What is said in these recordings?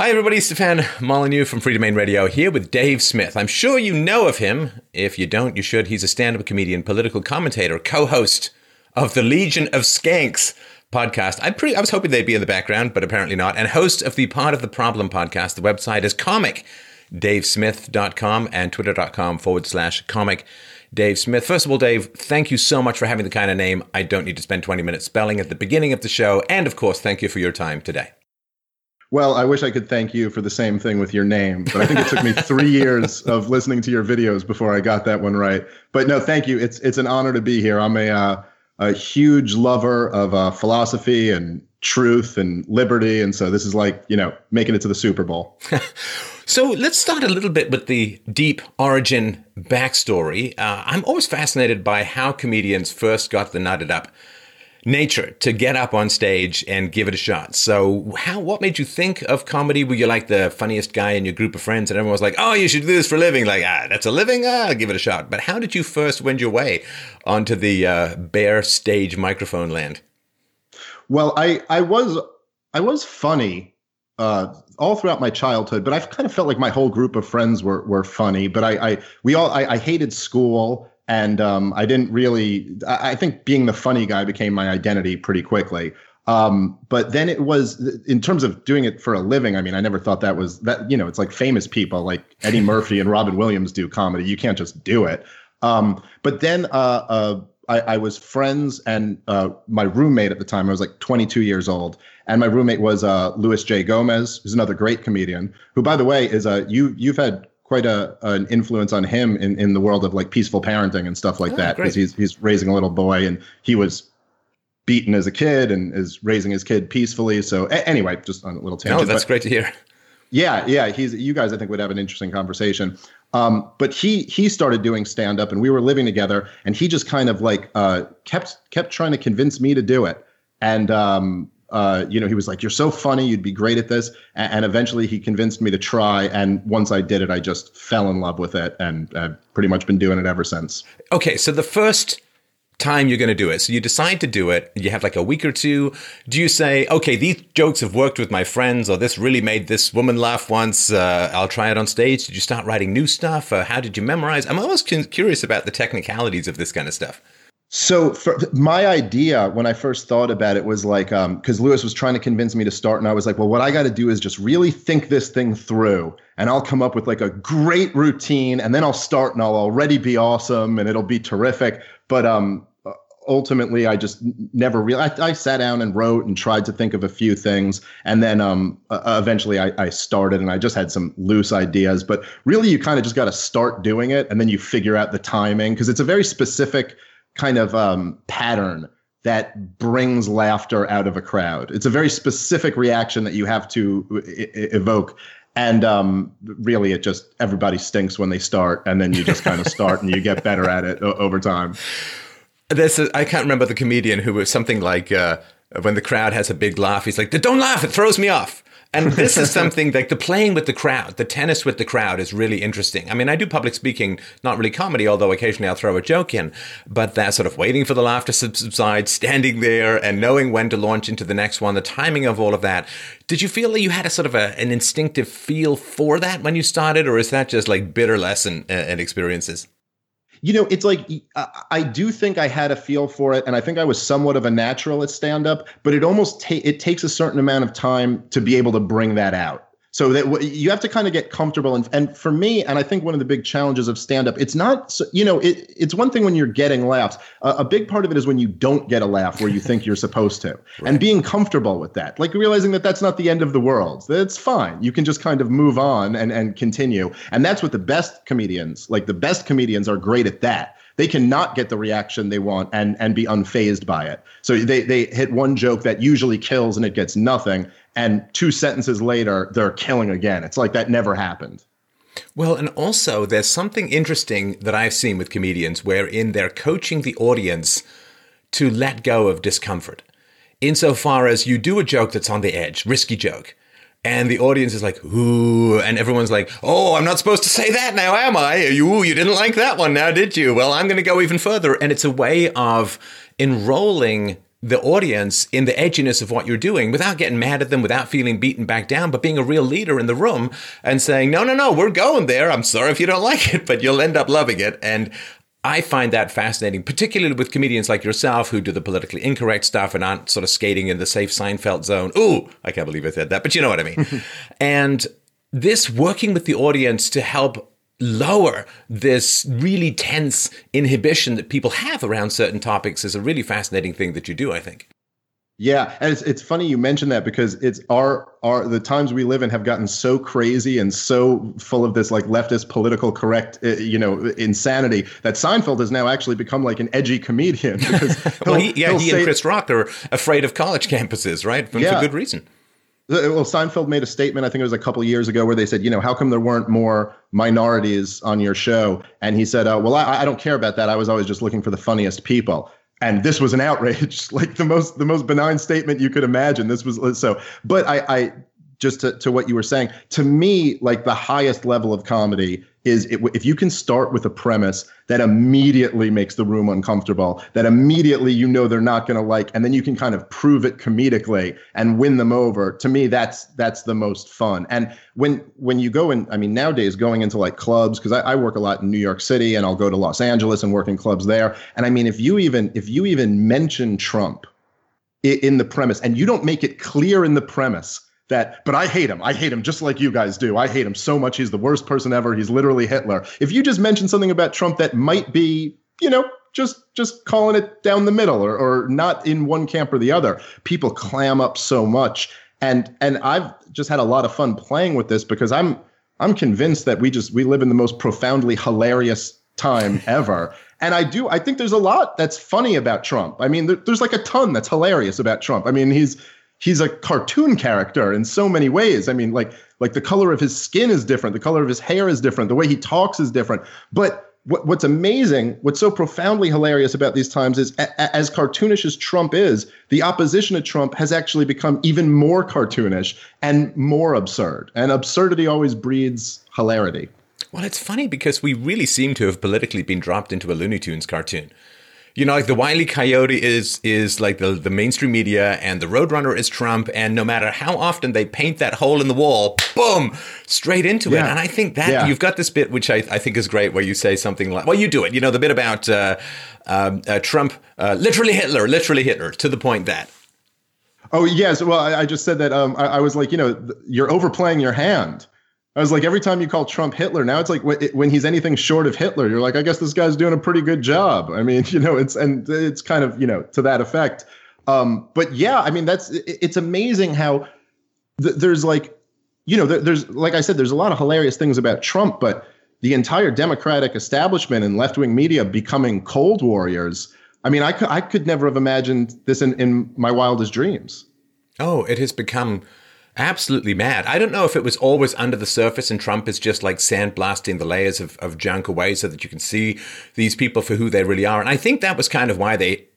Hi, everybody. Stefan Molyneux from Freedomain Radio here with Dave Smith. I'm sure you know of him. If you don't, you should. He's a stand up comedian, political commentator, co host of the Legion of Skanks podcast. I'm pretty, I was hoping they'd be in the background, but apparently not. And host of the Part of the Problem podcast. The website is comicdavesmith.com and twitter.com forward slash comic Dave Smith. First of all, Dave, thank you so much for having the kind of name I don't need to spend 20 minutes spelling at the beginning of the show. And of course, thank you for your time today. Well, I wish I could thank you for the same thing with your name, but I think it took me three years of listening to your videos before I got that one right. But no, thank you. It's it's an honor to be here. I'm a uh, a huge lover of uh, philosophy and truth and liberty, and so this is like you know making it to the Super Bowl. so let's start a little bit with the deep origin backstory. Uh, I'm always fascinated by how comedians first got the nutted up nature to get up on stage and give it a shot. So, how what made you think of comedy? Were you like the funniest guy in your group of friends, and everyone was like, "Oh, you should do this for a living"? Like, ah, that's a living. Ah, I'll give it a shot. But how did you first wend your way onto the uh, bare stage microphone land? Well, I I was I was funny uh, all throughout my childhood, but I've kind of felt like my whole group of friends were were funny. But I, I we all I, I hated school and um, I didn't really. I, think being the funny guy became my identity pretty quickly. Um, but then it was in terms of doing it for a living. I mean, I never thought that was that. You know, it's like famous people like Eddie Murphy and Robin Williams do comedy. You can't just do it. Um, but then uh, uh, I, I, was friends and uh, my roommate at the time. I was like 22 years old, and my roommate was uh, Luis J. Gomez, who's another great comedian. Who, by the way, is a you you've had quite a an influence on him in, in the world of like peaceful parenting and stuff like oh, that because he's he's raising a little boy and he was beaten as a kid and is raising his kid peacefully. So a- anyway, just on a little tangent. Oh, that's but, great to hear. Yeah, yeah, he's you guys I think would have an interesting conversation. Um, but he he started doing stand up and we were living together and he just kind of like uh, kept kept trying to convince me to do it. And um, uh, you know, he was like, "You're so funny. You'd be great at this." And, and, eventually, he convinced me to try. And once I did it, I just fell in love with it, and I've pretty much been doing it ever since. Okay, so the first time you're going to do it, so you decide to do it. You have like a week or two. Do you say, "Okay, these jokes have worked with my friends," or "This really made this woman laugh once. Uh, I'll try it on stage." Did you start writing new stuff? How did you memorize? I'm always curious about the technicalities of this kind of stuff. So for, my idea when I first thought about it was like, because um, Luis was trying to convince me to start, and I was like, well, what I got to do is just really think this thing through, and I'll come up with like a great routine, and then I'll start, and I'll already be awesome, and it'll be terrific. But um, ultimately, I just never really. I, I, sat down and wrote and tried to think of a few things, and then um, uh, eventually I, I started, and I just had some loose ideas. But really, you kind of just got to start doing it, and then you figure out the timing because it's a very specific kind of um, pattern that brings laughter out of a crowd. It's a very specific reaction that you have to I- evoke. And um, really, it just everybody stinks when they start, and then you just kind of start and you get better at it o- over time. This I can't remember the comedian who was something like uh, when the crowd has a big laugh, he's like, "Don't laugh! It throws me off." And this is something like the playing with the crowd, the tennis with the crowd is really interesting. I mean, I do public speaking, not really comedy, although occasionally I'll throw a joke in, but that sort of waiting for the laughter to subside, standing there and knowing when to launch into the next one, the timing of all of that. Did you feel that you had a sort of a, an instinctive feel for that when you started, or is that just like bitter lesson uh, and experiences? You know, it's like I do think I had a feel for it, and I think I was somewhat of a natural at stand up. But it almost ta- it takes a certain amount of time to be able to bring that out. So that you have to kind of get comfortable. And, and for me, and I think one of the big challenges of stand up, it's not, you know, it, it's one thing when you're getting laughs. Uh, a big part of it is when you don't get a laugh where you think you're supposed to, right. and being comfortable with that, like realizing that that's not the end of the world. That's fine. You can just kind of move on and, and continue. And that's what the best comedians, like the best comedians, are great at that they cannot get the reaction they want and and be unfazed by it. So they they hit one joke that usually kills and it gets nothing, and two sentences later they're killing again. It's like that never happened. Well, and also there's something interesting that I've seen with comedians wherein they're coaching the audience to let go of discomfort. Insofar as you do a joke that's on the edge, risky joke, and the audience is like, ooh, and everyone's like, oh, I'm not supposed to say that now, am I? You, you didn't like that one now, did you? Well, I'm going to go even further. And it's a way of enrolling the audience in the edginess of what you're doing without getting mad at them, without feeling beaten back down, but being a real leader in the room and saying, no, no, no, we're going there. I'm sorry if you don't like it, but you'll end up loving it. And I find that fascinating, particularly with comedians like yourself who do the politically incorrect stuff and aren't sort of skating in the safe Seinfeld zone. Ooh, I can't believe I said that, but you know what I mean. and this working with the audience to help lower this really tense inhibition that people have around certain topics is a really fascinating thing that you do, I think. Yeah, and it's it's funny you mention that because it's our our the times we live in have gotten so crazy and so full of this like leftist political correct uh, you know insanity that Seinfeld has now actually become like an edgy comedian because well, he, yeah, he say, and Chris Rock are afraid of college campuses, right? For, yeah. for good reason. Well, Seinfeld made a statement, I think it was a couple years ago, where they said, you know, how come there weren't more minorities on your show? And he said, uh, well, I, I don't care about that. I was always just looking for the funniest people and this was an outrage like the most the most benign statement you could imagine. This was so but i i just to, to what you were saying to me like the highest level of comedy is it, if you can start with a premise that immediately makes the room uncomfortable, that immediately you know they're not going to like, and then you can kind of prove it comedically and win them over. To me, that's that's the most fun. And when when you go in, I mean, nowadays going into like clubs because I, I work a lot in New York City and I'll go to Los Angeles and work in clubs there. And I mean, if you even if you even mention Trump in the premise and you don't make it clear in the premise that but i hate him. I hate him just like you guys do. I hate him so much. He's the worst person ever. He's literally hitler. If you just mention something about trump that might be you know just just calling it down the middle or, or not in one camp or the other people clam up so much. And and i've just had a lot of fun playing with this because i'm i'm convinced that we just we live in the most profoundly hilarious time ever. And I do, I think there's a lot that's funny about Trump. I mean, there, there's like a ton that's hilarious about Trump. I mean, he's he's a cartoon character in so many ways. I mean, like like the color of his skin is different, the color of his hair is different, the way he talks is different. But what, what's amazing, what's so profoundly hilarious about these times is, a, as cartoonish as Trump is, the opposition to Trump has actually become even more cartoonish and more absurd. And absurdity always breeds hilarity. Well, it's funny because we really seem to have politically been dropped into a Looney Tunes cartoon you know, like the Wile E. Coyote is is like the the mainstream media, and the Roadrunner is Trump, and no matter how often they paint that hole in the wall, boom, straight into yeah. it. And I think that yeah. you've got this bit, which I, I think is great, where you say something like, "Well, you do it," you know, the bit about uh, um, uh, Trump, uh, literally Hitler, literally Hitler, to the point that. Oh yes, well, I, I just said that. Um, I, I was like, you know, you're overplaying your hand I was like, every time you call Trump Hitler, now it's like when he's anything short of Hitler, you're like, I guess this guy's doing a pretty good job. I mean, you know, it's and it's kind of you know to that effect. Um, but yeah, I mean, that's it's amazing how th- there's like, you know, there, there's like I said, there's a lot of hilarious things about Trump, but the entire Democratic establishment and left wing media becoming cold warriors. I mean, I could I could never have imagined this in, in my wildest dreams. Oh, it has become absolutely mad. I don't know if it was always under the surface and Trump is just like sandblasting the layers of, of junk away so that you can see these people for who they really are. And I think that was kind of why they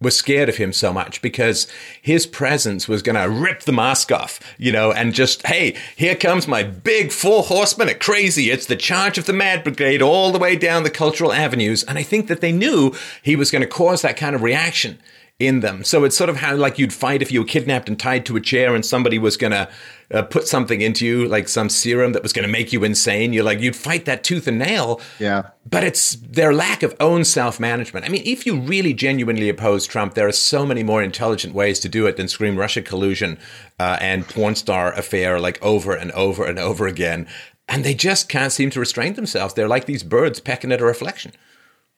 were scared of him so much because his presence was going to rip the mask off, you know, and just, hey, here comes my big four horsemen of crazy. It's the charge of the Mad Brigade all the way down the cultural avenues. And I think that they knew he was going to cause that kind of reaction in them. So it's sort of how like you'd fight if you were kidnapped and tied to a chair and somebody was going to uh, put something into you, like some serum that was going to make you insane. You're like, you'd fight that tooth and nail. Yeah. But it's their lack of own self management. I mean, if you really genuinely oppose Trump, there are so many more intelligent ways to do it than scream Russia collusion uh, and porn star affair like over and over and over again. And they just can't seem to restrain themselves. They're like these birds pecking at a reflection.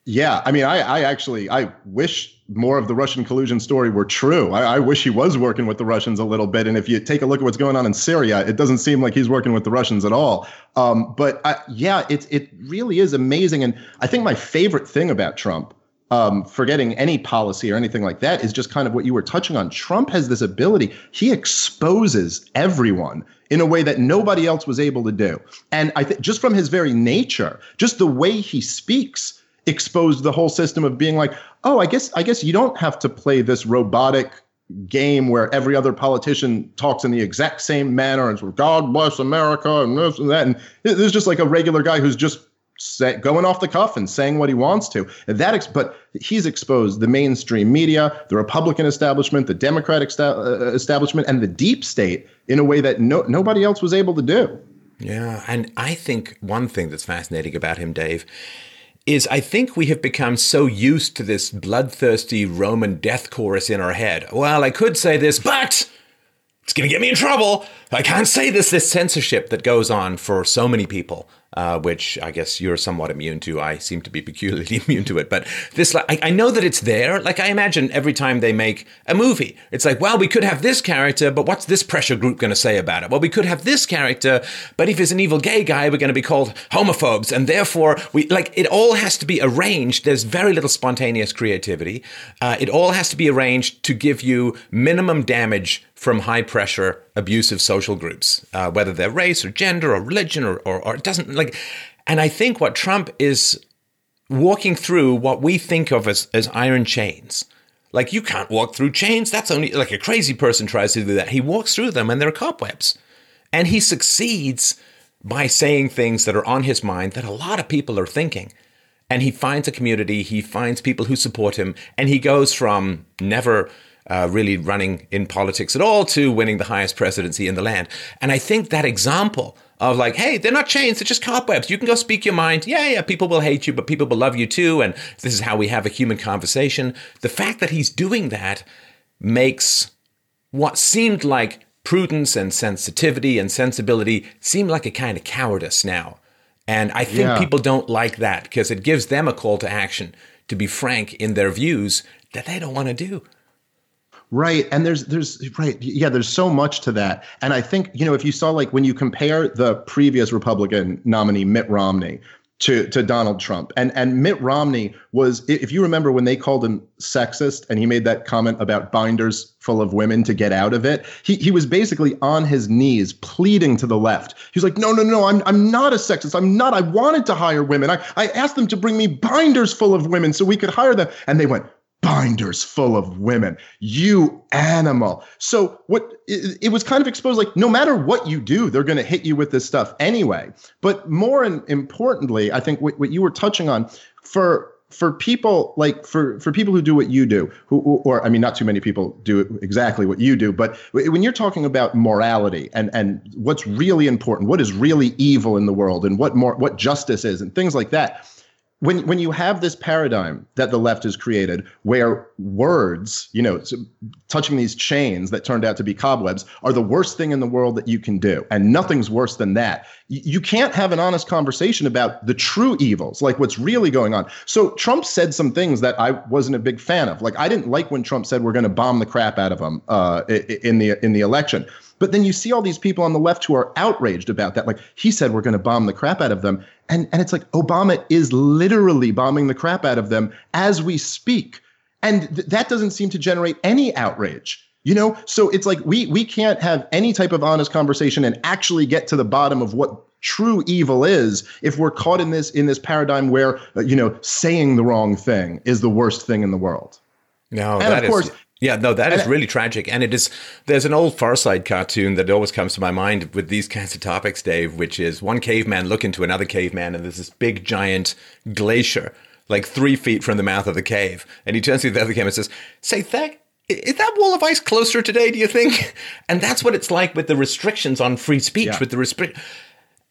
Yeah, I mean, I, I actually, I wish more of the Russian collusion story were true. I, I, wish he was working with the Russians a little bit. And if you take a look at what's going on in Syria, it doesn't seem like he's working with the Russians at all. Um, but I, yeah, it it really is amazing. And I think my favorite thing about Trump, um, forgetting any policy or anything like that, is just kind of what you were touching on. Trump has this ability; he exposes everyone in a way that nobody else was able to do. And I think just from his very nature, just the way he speaks exposed the whole system of being like, oh, I guess I guess you don't have to play this robotic game where every other politician talks in the exact same manner and God bless America and this and that. And there's just like a regular guy who's just say, going off the cuff and saying what he wants to. And that, ex- but he's exposed the mainstream media, the Republican establishment, the Democratic sta- uh, establishment, and the deep state in a way that no, nobody else was able to do. Yeah, and I think one thing that's fascinating about him, Dave, is I think we have become so used to this bloodthirsty Roman death chorus in our head. Well, I could say this, but it's going to get me in trouble. I can't say this. This censorship that goes on for so many people uh, which I guess you're somewhat immune to. I seem to be peculiarly immune to it. But this, I, I know that it's there. Like I imagine every time they make a movie, it's like, well, we could have this character, but what's this pressure group going to say about it? Well, we could have this character, but if he's an evil gay guy, we're going to be called homophobes, and therefore we like it all has to be arranged. There's very little spontaneous creativity. Uh, it all has to be arranged to give you minimum damage from high pressure abusive social groups, uh, whether they're race or gender or religion or, or, or it doesn't like. And I think what Trump is walking through what we think of as, as iron chains. Like you can't walk through chains. That's only like a crazy person tries to do that. He walks through them and they're cobwebs. And he succeeds by saying things that are on his mind that a lot of people are thinking. And he finds a community, he finds people who support him, and he goes from never uh, really running in politics at all to winning the highest presidency in the land. And I think that example of like, hey, they're not chains, they're just cobwebs. You can go speak your mind. Yeah, yeah, people will hate you, but people will love you too. And this is how we have a human conversation. The fact that he's doing that makes what seemed like prudence and sensitivity and sensibility seem like a kind of cowardice now. And I think yeah. people don't like that because it gives them a call to action to be frank in their views that they don't want to do. Right. And there's there's right. Yeah, there's so much to that. And I think, you know, if you saw like when you compare the previous Republican nominee, Mitt Romney, to, to Donald Trump. And and Mitt Romney was, if you remember when they called him sexist and he made that comment about binders full of women to get out of it, he, he was basically on his knees pleading to the left. He was like, no, no, no, I'm, I'm not a sexist. I'm not. I wanted to hire women. I, I asked them to bring me binders full of women so we could hire them. And they went, binders full of women. You animal. So what it, it, was kind of exposed like no matter what you do, they're going to hit you with this stuff anyway. But more and importantly, I think what, what you were touching on for for people like for for people who do what you do who or i mean not too many people do exactly what you do but when you're talking about morality and and what's really important what is really evil in the world and what more what justice is and things like that when when you have this paradigm that the left has created where words you know touching these chains that turned out to be cobwebs are the worst thing in the world that you can do and nothing's worse than that. You can't have an honest conversation about the true evils like what's really going on. So trump said some things that i wasn't a big fan of. Like i didn't like when trump said we're going to bomb the crap out of them uh, in the in the election but then you see all these people on the left who are outraged about that. Like he said, we're going to bomb the crap out of them. And, and it's like Obama is literally bombing the crap out of them as we speak. And th- that doesn't seem to generate any outrage. You know, so it's like we we can't have any type of honest conversation and actually get to the bottom of what true evil is if we're caught in this in this paradigm where uh, you know saying the wrong thing is the worst thing in the world. No, and of course, is, yeah, no, that is really tragic. And it is, there's an old Far Side cartoon that always comes to my mind with these kinds of topics, Dave, which is one caveman looking to another caveman, and there's this big giant glacier, like three feet from the mouth of the cave. And he turns to the other caveman and says, Say, that, is that wall of ice closer today, do you think? And that's what it's like with the restrictions on free speech, yeah. with the restrict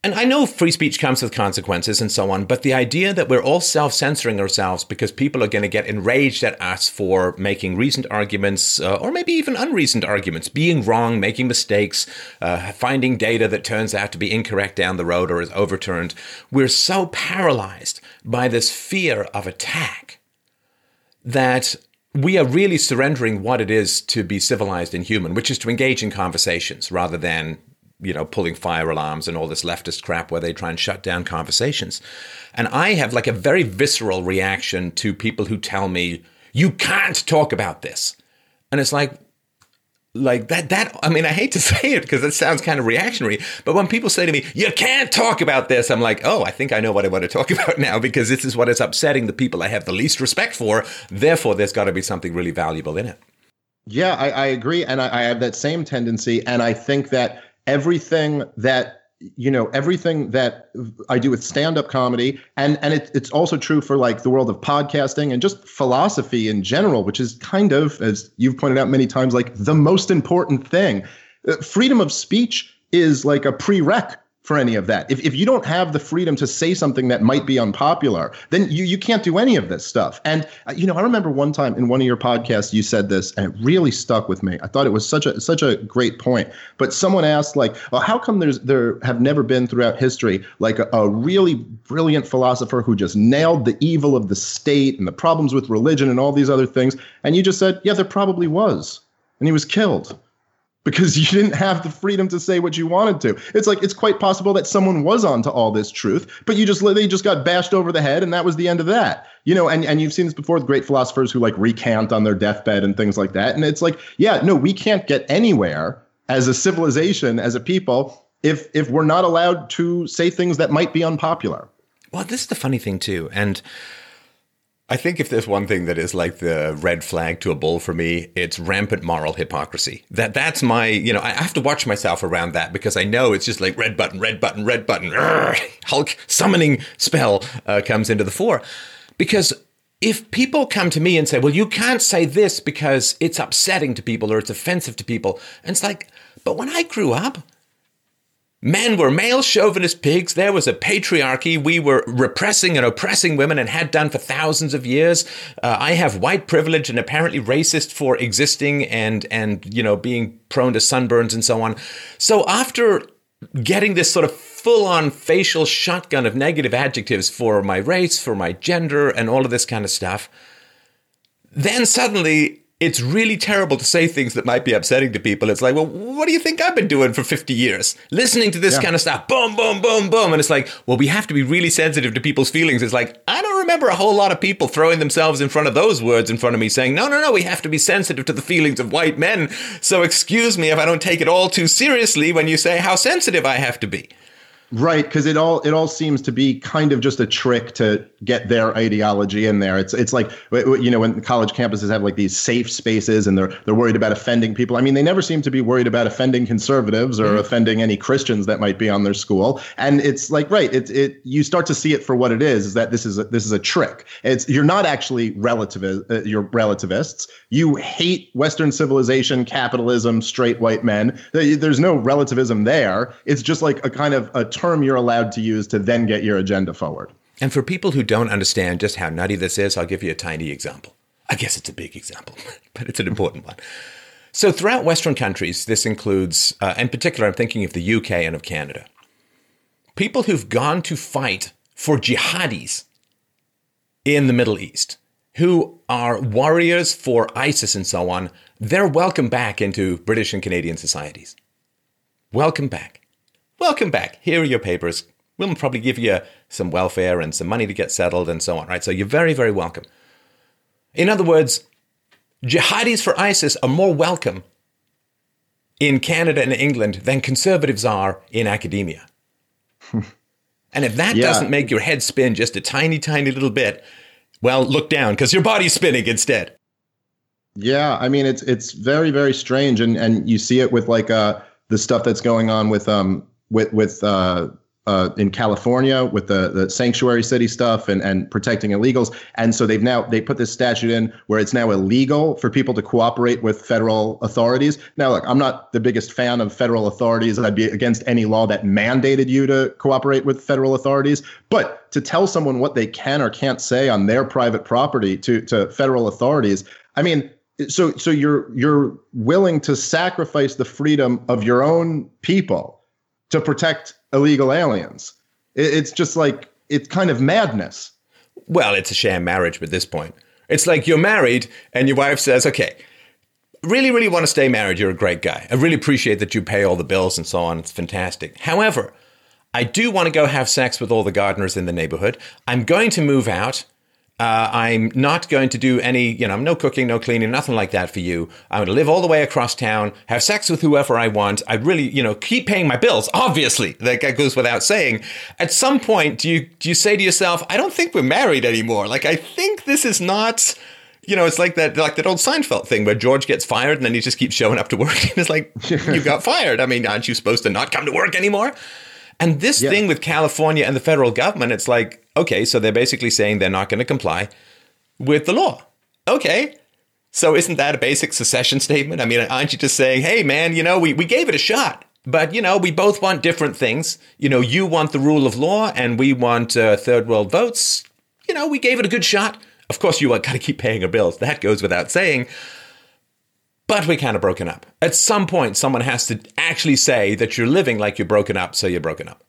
and I know free speech comes with consequences and so on, but the idea that we're all self censoring ourselves because people are going to get enraged at us for making reasoned arguments, uh, or maybe even unreasoned arguments, being wrong, making mistakes, uh, finding data that turns out to be incorrect down the road or is overturned, we're so paralyzed by this fear of attack that we are really surrendering what it is to be civilized and human, which is to engage in conversations rather than you know, pulling fire alarms and all this leftist crap where they try and shut down conversations. And I have like a very visceral reaction to people who tell me, you can't talk about this. And it's like, like that, that, I mean, I hate to say it because it sounds kind of reactionary, but when people say to me, you can't talk about this, I'm like, oh, I think I know what I want to talk about now because this is what is upsetting the people I have the least respect for. Therefore, there's got to be something really valuable in it. Yeah, I, I agree. And I, I have that same tendency. And I think that everything that you know everything that I do with stand-up comedy, and and it, it's also true for like the world of podcasting and just philosophy in general, which is kind of, as you've pointed out many times, like the most important thing. Uh, freedom of speech is like a prereq for any of that. If, if you don't have the freedom to say something that might be unpopular, then you, you can't do any of this stuff. And, uh, you know, I remember one time in one of your podcasts, you said this and it really stuck with me. I thought it was such a, such a great point. But someone asked like, well, how come there's, there have never been throughout history, like a, a really brilliant philosopher who just nailed the evil of the state and the problems with religion and all these other things. And you just said, yeah, there probably was. And he was killed because you didn't have the freedom to say what you wanted to. It's like it's quite possible that someone was onto all this truth, but you just they just got bashed over the head, and that was the end of that. You know, and and you've seen this before with great philosophers who like recant on their deathbed and things like that. And it's like, yeah, no, we can't get anywhere as a civilization, as a people, if if we're not allowed to say things that might be unpopular. Well, this is the funny thing too, and I think if there's one thing that is like the red flag to a bull for me, it's rampant moral hypocrisy. That that's my, you know, I have to watch myself around that because I know it's just like red button, red button, red button. Hulk summoning spell uh, comes into the fore. Because if people come to me and say, "Well, you can't say this because it's upsetting to people or it's offensive to people," and it's like, but when I grew up, Men were male chauvinist pigs. There was a patriarchy. We were repressing and oppressing women and had done for thousands of years. Uh, I have white privilege and apparently racist for existing and and you know being prone to sunburns and so on. So after getting this sort of full on facial shotgun of negative adjectives for my race, for my gender, and all of this kind of stuff, then suddenly it's really terrible to say things that might be upsetting to people. It's like, well, what do you think I've been doing for 50 years? Listening to this yeah. kind of stuff, boom, boom, boom, boom. And it's like, well, we have to be really sensitive to people's feelings. It's like, I don't remember a whole lot of people throwing themselves in front of those words in front of me saying, no, no, no, we have to be sensitive to the feelings of white men. So excuse me if I don't take it all too seriously when you say how sensitive I have to be. Right, because it all it all seems to be kind of just a trick to get their ideology in there. It's it's like you know when college campuses have like these safe spaces and they're they're worried about offending people. I mean, they never seem to be worried about offending conservatives or mm-hmm. offending any Christians that might be on their school. And it's like right, it it you start to see it for what it is. Is that this is a, this is a trick. It's you're not actually relative uh, you're relativists. You hate Western civilization, capitalism, straight white men. There's no relativism there. It's just like a kind of a term you're allowed to use to then get your agenda forward. And for people who don't understand just how nutty this is, I'll give you a tiny example. I guess it's a big example, but it's an important one. So, throughout Western countries, this includes, uh, in particular, I'm thinking of the UK and of Canada, people who've gone to fight for jihadis in the Middle East, who are warriors for ISIS and so on, they're welcome back into British and Canadian societies. Welcome back welcome back. Here are your papers. We'll probably give you some welfare and some money to get settled and so on, right? So you're very, very welcome. In other words, jihadis for ISIS are more welcome in Canada and England than conservatives are in academia. and if that yeah. doesn't make your head spin just a tiny, tiny little bit, well, look down because your body's spinning instead. Yeah, I mean it's it's very very strange, and and you see it with like uh the stuff that's going on with um with with uh, uh, in California with the, the sanctuary city stuff and, and protecting illegals. And so they've now they put this statute in where it's now illegal for people to cooperate with federal authorities. Now, look, I'm not the biggest fan of federal authorities. I'd be against any law that mandated you to cooperate with federal authorities. But to tell someone what they can or can't say on their private property to to federal authorities, I mean, so so you're you're willing to sacrifice the freedom of your own people to protect illegal aliens. It's just like it's kind of madness. Well, it's a sham marriage at this point. It's like you're married and your wife says, "Okay, really, really want to stay married. You're a great guy. I really appreciate that you pay all the bills and so on. It's fantastic. However, I do want to go have sex with all the gardeners in the neighborhood. I'm going to move out. Uh, I'm not going to do any, you know, I'm no cooking, no cleaning, nothing like that for you. I'm going to live all the way across town, have sex with whoever I want. I really, you know, keep paying my bills. Obviously, that goes without saying. At some point, do you do you say to yourself, I don't think we're married anymore. Like, I think this is not. You know, it's like that, like that old Seinfeld thing where George gets fired and then he just keeps showing up to work. And it's like, you got fired. I mean, aren't you supposed to not come to work anymore? And this yeah. thing with California and the federal government, it's like, okay, so they're basically saying they're not going to comply with the law. Okay. So isn't that a basic secession statement? I mean, aren't you just saying, hey, man, you know, we, we gave it a shot, but, you know, we both want different things. You know, you want the rule of law and we want uh, third world votes. You know, we gave it a good shot. Of course, you got to keep paying your bills. That goes without saying but we're kind of broken up. At some point, someone has to actually say that you're living like you're broken up, so you're broken up.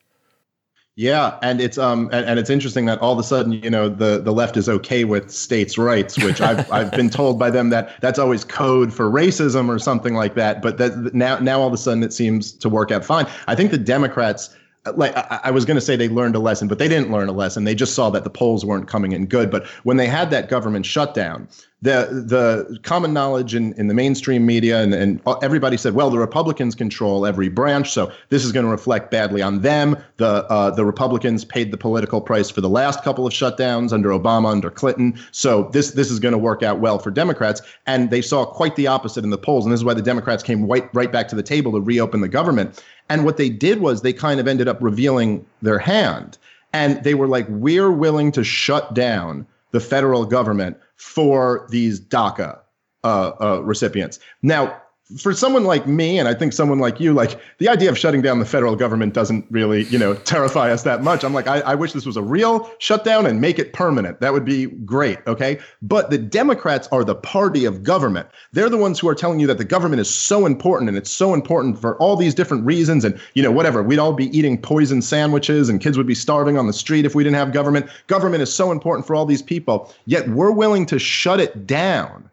Yeah, and it's um and, and, it's interesting that all of a sudden you know the the left is okay with states' rights, which I've I've been told by them that that's always code for racism or something like that. But that now now all of a sudden it seems to work out fine. I think the Democrats like I, I was going to say they learned a lesson, but they didn't learn a lesson. They just saw that the polls weren't coming in good. But when they had that government shutdown, the the common knowledge in, in the mainstream media and, and everybody said, well, the Republicans control every branch, so this is going to reflect badly on them. The uh, the Republicans paid the political price for the last couple of shutdowns under Obama, under Clinton, so this this is going to work out well for Democrats. And they saw quite the opposite in the polls, and this is why the Democrats came right right back to the table to reopen the government. And what they did was they kind of ended up revealing their hand, and they were like, we're willing to shut down the federal government for these DACA uh, uh, recipients. Now, for someone like me, and I think someone like you, like the idea of shutting down the federal government doesn't really, you know, terrify us that much. I'm like, I, I, wish this was a real shutdown and make it permanent. That would be great. Okay. But the Democrats are the party of government. They're the ones who are telling you that the government is so important and it's so important for all these different reasons. And, you know, whatever, we'd all be eating poison sandwiches and kids would be starving on the street if we didn't have government. Government is so important for all these people. Yet we're willing to shut it down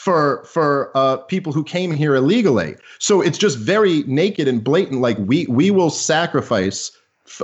for for uh, people who came here illegally. So it's just very naked and blatant. Like we we will sacrifice,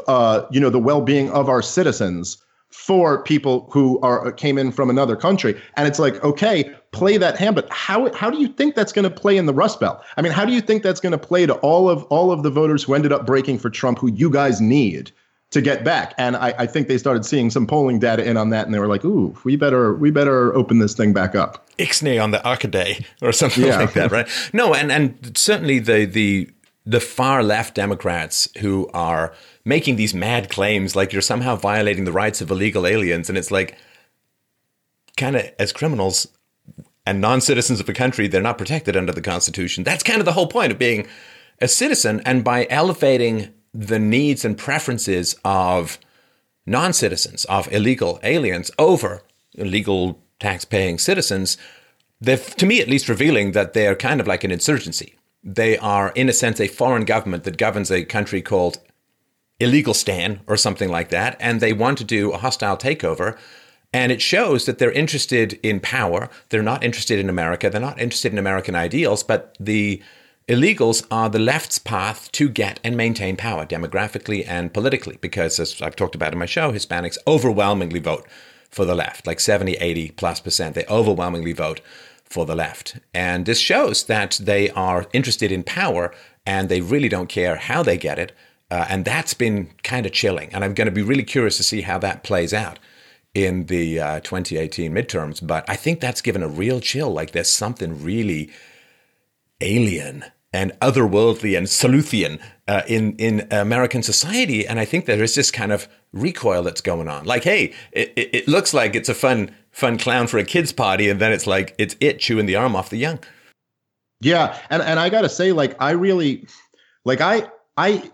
uh, you know, the well being of our citizens for people who are uh, came in from another country. And it's like, okay, play that hand, but how how do you think that's going to play in the Rust Belt? I mean, how do you think that's going to play to all of all of the voters who ended up breaking for Trump, who you guys need? To get back. And I, I, think they started seeing some polling data in on that, and they were like, "Ooh, we better we better open this thing back up." Ixnay on the Arcaday or something yeah. like that, right? No, and and certainly the the the far left Democrats who are making these mad claims like you're somehow violating the rights of illegal aliens, and it's like kind of as criminals and non-citizens of a country, they're not protected under the Constitution. That's kind of the whole point of being a citizen, and by elevating the needs and preferences of non citizens, of illegal aliens over legal tax paying citizens, they're, to me at least, revealing that they are kind of like an insurgency. They are, in a sense, a foreign government that governs a country called Illegal Stan or something like that, and they want to do a hostile takeover. And it shows that they're interested in power. They're not interested in America. They're not interested in American ideals, but the Illegals are the left's path to get and maintain power demographically and politically, because as I've talked about in my show, Hispanics overwhelmingly vote for the left, like 70, 80 plus percent. They overwhelmingly vote for the left. And this shows that they are interested in power and they really don't care how they get it. Uh, and that's been kind of chilling. And I'm going to be really curious to see how that plays out in the uh, 2018 midterms. But I think that's given a real chill. Like there's something really alien and otherworldly and Saluthian uh, in in American society, and I think there is this kind of recoil that's going on. Like, hey, it, it looks like it's a fun fun clown for a kids party, and then it's like it's it chewing the arm off the young. Yeah, and and I gotta say, like, I really, like, I I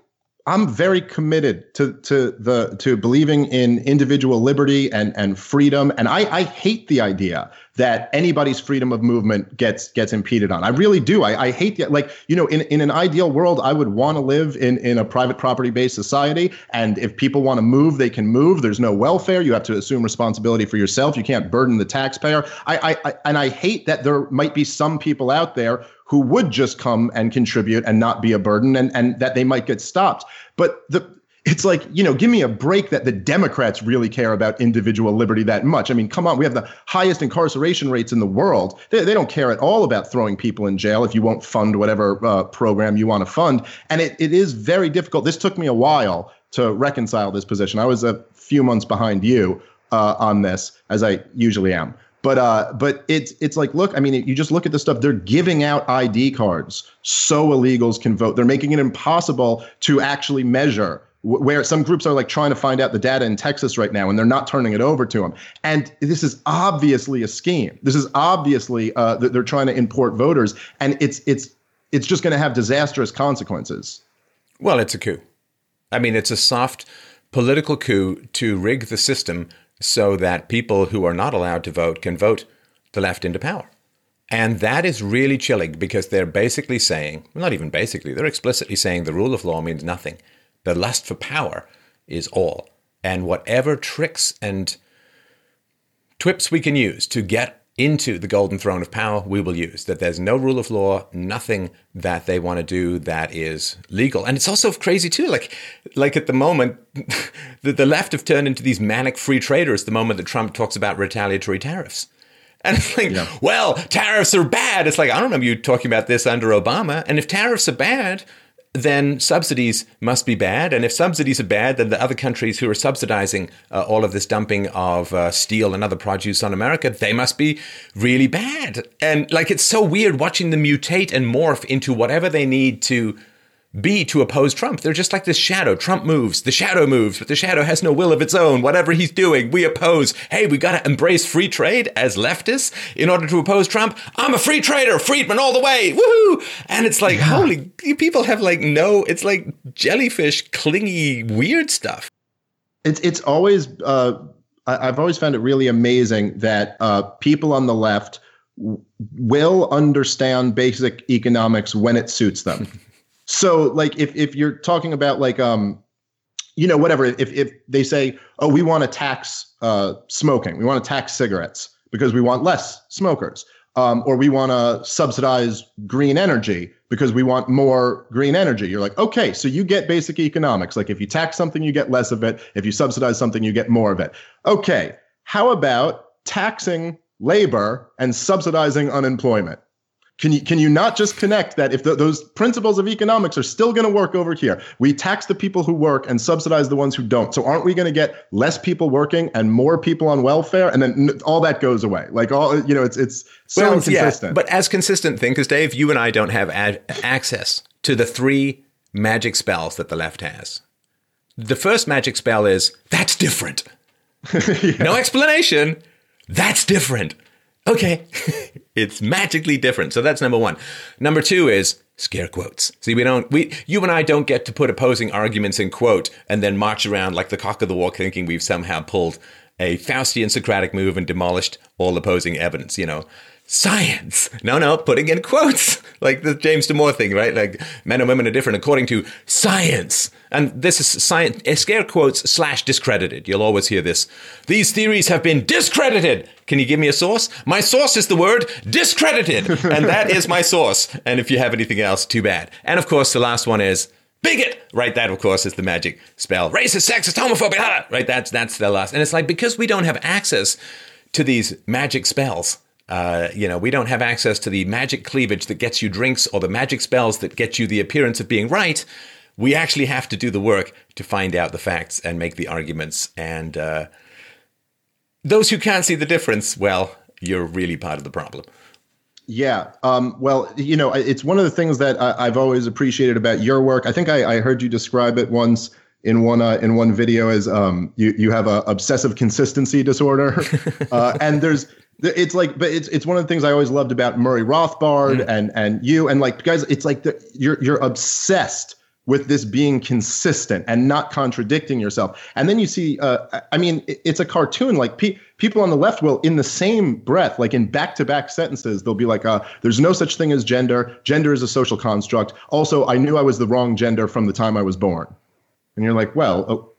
I'm very committed to to the to believing in individual liberty and and freedom, and I I hate the idea that anybody's freedom of movement gets gets impeded on. I really do. I, I hate that. Like you know, in in an ideal world, I would want to live in in a private property based society, and if people want to move, they can move. There's no welfare. You have to assume responsibility for yourself. You can't burden the taxpayer. I I, I and I hate that there might be some people out there who would just come and contribute and not be a burden and, and that they might get stopped. But the it's like, you know, give me a break that the Democrats really care about individual liberty that much. I mean, come on, we have the highest incarceration rates in the world. They, they don't care at all about throwing people in jail if you won't fund whatever uh, program you want to fund. And it, it is very difficult. This took me a while to reconcile this position. I was a few months behind you uh, on this, as I usually am. But uh, but it's it's like look, I mean, you just look at the stuff. They're giving out ID cards so illegals can vote. They're making it impossible to actually measure where some groups are like trying to find out the data in Texas right now and they're not turning it over to them. And this is obviously a scheme. This is obviously uh, they're trying to import voters, and it's it's it's just going to have disastrous consequences. Well, it's a coup. I mean, it's a soft political coup to rig the system so that people who are not allowed to vote can vote the left into power. And that is really chilling because they're basically saying, well, not even basically, they're explicitly saying the rule of law means nothing. The lust for power is all. And whatever tricks and twips we can use to get into the golden throne of power, we will use. That there's no rule of law, nothing that they want to do that is legal. And it's also crazy too. Like, like at the moment, the, the left have turned into these manic free traders the moment that Trump talks about retaliatory tariffs. And it's like, yeah. well, tariffs are bad. It's like, I don't remember you talking about this under Obama. And if tariffs are bad, then subsidies must be bad. And if subsidies are bad, then the other countries who are subsidizing uh, all of this dumping of uh, steel and other produce on America, they must be really bad. And like, it's so weird watching them mutate and morph into whatever they need to be to oppose Trump. They're just like this shadow. Trump moves, the shadow moves, but the shadow has no will of its own. Whatever he's doing, we oppose. Hey, we got to embrace free trade as leftists in order to oppose Trump. I'm a free trader, Friedman all the way. Woohoo! And it's like, yeah. holy, people have like no, it's like jellyfish, clingy, weird stuff. It's it's always uh, I've always found it really amazing that uh, people on the left will understand basic economics when it suits them. So like if if you're talking about like um you know whatever if if they say oh we want to tax uh smoking we want to tax cigarettes because we want less smokers um, or we want to subsidize green energy because we want more green energy. You're like, okay, so you get basic economics. Like if you tax something, you get less of it. If you subsidize something, you get more of it. Okay, how about taxing labor and subsidizing unemployment? Can you can you not just connect that if the, those principles of economics are still going to work over here? We tax the people who work and subsidize the ones who don't. So aren't we going to get less people working and more people on welfare, and then all that goes away? Like all you know, it's it's so well, inconsistent. Yeah, but as consistent thing, because Dave, you and I don't have ad- access to the three magic spells that the left has. The first magic spell is that's different. yeah. No explanation. That's different okay, it's magically different. So that's number one. Number two is scare quotes. See, we don't, we, you and I don't get to put opposing arguments in quote and then march around like the cock of the walk thinking we've somehow pulled a Faustian Socratic move and demolished all opposing evidence, you know science. No, no, putting in quotes like the James Damore thing, right? Like men and women are different according to science. And this is science, eh, scare quotes slash discredited. You'll always hear this. These theories have been discredited. Can you give me a source? My source is the word discredited. and that is my source. And if you have anything else, too bad. And of course, the last one is bigot. Right, that of course is the magic spell. Racist, sexist, homophobic. Right, that's that's the last. And it's like because we don't have access to these magic spells, uh, you know, we don't have access to the magic cleavage that gets you drinks or the magic spells that get you the appearance of being right. We actually have to do the work to find out the facts and make the arguments. And uh, those who can't see the difference, well, you're really part of the problem. Yeah. Um, well, you know, it's one of the things that I, have always appreciated about your work. I think I, I heard you describe it once in one uh, in one video as um, you you have a obsessive consistency disorder, uh, and there's it's like but it's it's one of the things i always loved about murray rothbard mm. and and you and like guys it's like the, you're you're obsessed with this being consistent and not contradicting yourself. And then you see uh, i mean it's a cartoon like pe- people on the left will in the same breath like in back-to-back sentences they'll be like uh, there's no such thing as gender. Gender is a social construct. Also i knew i was the wrong gender from the time i was born. And you're like well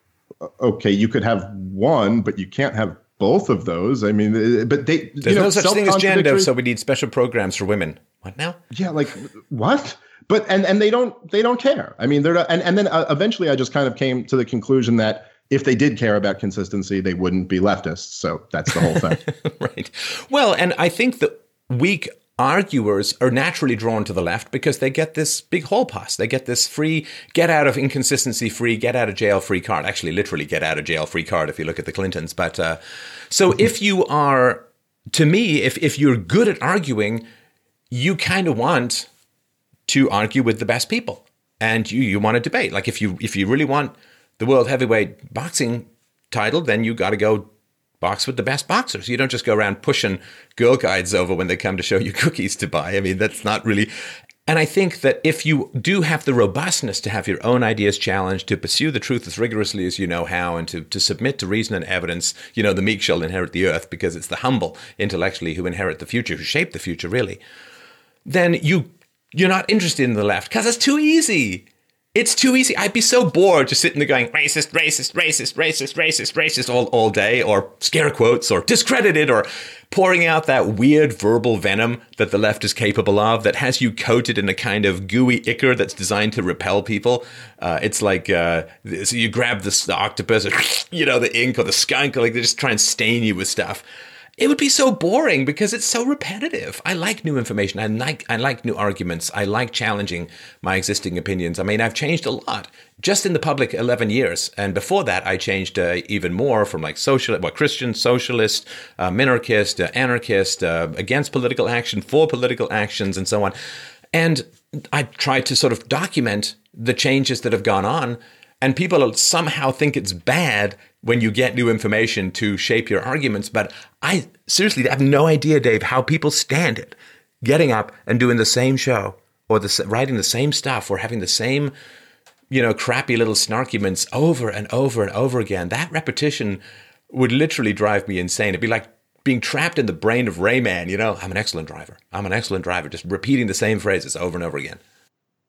okay you could have one but you can't have both of those. I mean, uh, but they there's you know, no such thing as gender, so we need special programs for women. What now? Yeah, like what? But and and they don't they don't care. I mean, they're not, and and then uh, eventually I just kind of came to the conclusion that if they did care about consistency, they wouldn't be leftists. So that's the whole thing. right. Well, and I think the weak arguers are naturally drawn to the left because they get this big hall pass. They get this free, get out of inconsistency free, get out of jail free card. Actually, literally get out of jail free card if you look at the Clintons. But uh, so if you are, to me, if, if you're good at arguing, you kind of want to argue with the best people and you, you want to debate. Like if you, if you really want the world heavyweight boxing title, then you got to go box with the best boxers. You don't just go around pushing girl guides over when they come to show you cookies to buy. I mean, that's not really. And I think that if you do have the robustness to have your own ideas challenged, to pursue the truth as rigorously as you know how, and to, to submit to reason and evidence, you know, the meek shall inherit the earth because it's the humble intellectually who inherit the future, who shape the future, really, then you, you're not interested in the left because it's too easy. It's too easy. I'd be so bored just sitting there going racist, racist, racist, racist, racist, racist all, all day, or scare quotes, or discredited, or pouring out that weird verbal venom that the left is capable of that has you coated in a kind of gooey ichor that's designed to repel people. Uh, it's like uh, so you grab the, the octopus, or, you know, the ink or the skunk, like they just try and stain you with stuff it would be so boring because it's so repetitive. I like new information. I like I like new arguments. I like challenging my existing opinions. I mean, I've changed a lot just in the public 11 years, and before that, I changed uh, even more from like social, well, Christian, socialist, uh, minarchist, uh, anarchist, uh, against political action, for political actions, and so on. And I tried to sort of document the changes that have gone on and people somehow think it's bad when you get new information to shape your arguments. But I seriously have no idea, Dave, how people stand it. Getting up and doing the same show or the, writing the same stuff or having the same, you know, crappy little snarkyments over and over and over again. That repetition would literally drive me insane. It'd be like being trapped in the brain of Rain Man, you know, I'm an excellent driver. I'm an excellent driver, just repeating the same phrases over and over again.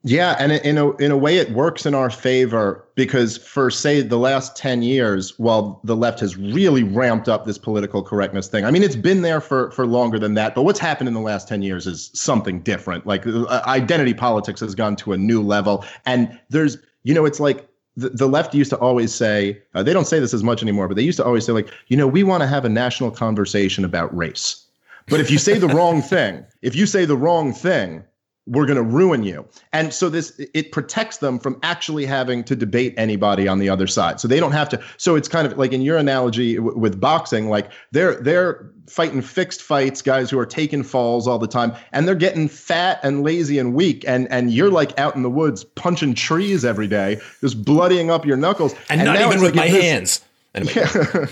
Yeah, and in a in a way, it works in our favor because for say the last ten years, while the left has really ramped up this political correctness thing. I mean, it's been there for for longer than that, but what's happened in the last ten years is something different. Like uh, identity politics has gone to a new level, and there's you know, it's like the, the left used to always say uh, they don't say this as much anymore, but they used to always say like, you know, we want to have a national conversation about race. But if you say the wrong thing, if you say the wrong thing, we're going to ruin you. And so this it protects them from actually having to debate anybody on the other side. So they don't have to so it's kind of like in your analogy w- with boxing like they're they're fighting fixed fights, guys who are taking falls all the time and they're getting fat and lazy and weak and and you're like out in the woods punching trees every day, just bloodying up your knuckles and, and not even with like my hands. Anyway. Yeah.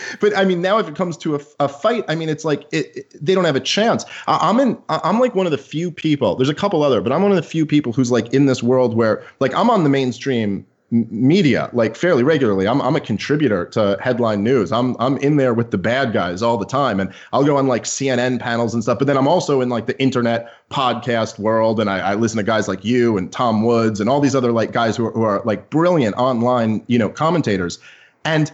but I mean, now if it comes to a, a fight, I mean, it's like it, it, they don't have a chance. I, am in. I'm like one of the few people. There's a couple other, but I'm one of the few people who's like in this world where like I'm on the mainstream media like fairly regularly. I'm I'm a contributor to headline news. I'm I'm in there with the bad guys all the time, and I'll go on like CNN panels and stuff. But then I'm also in like the internet podcast world, and I, I listen to guys like you and Tom Woods and all these other like guys who are, who are like brilliant online you know commentators. And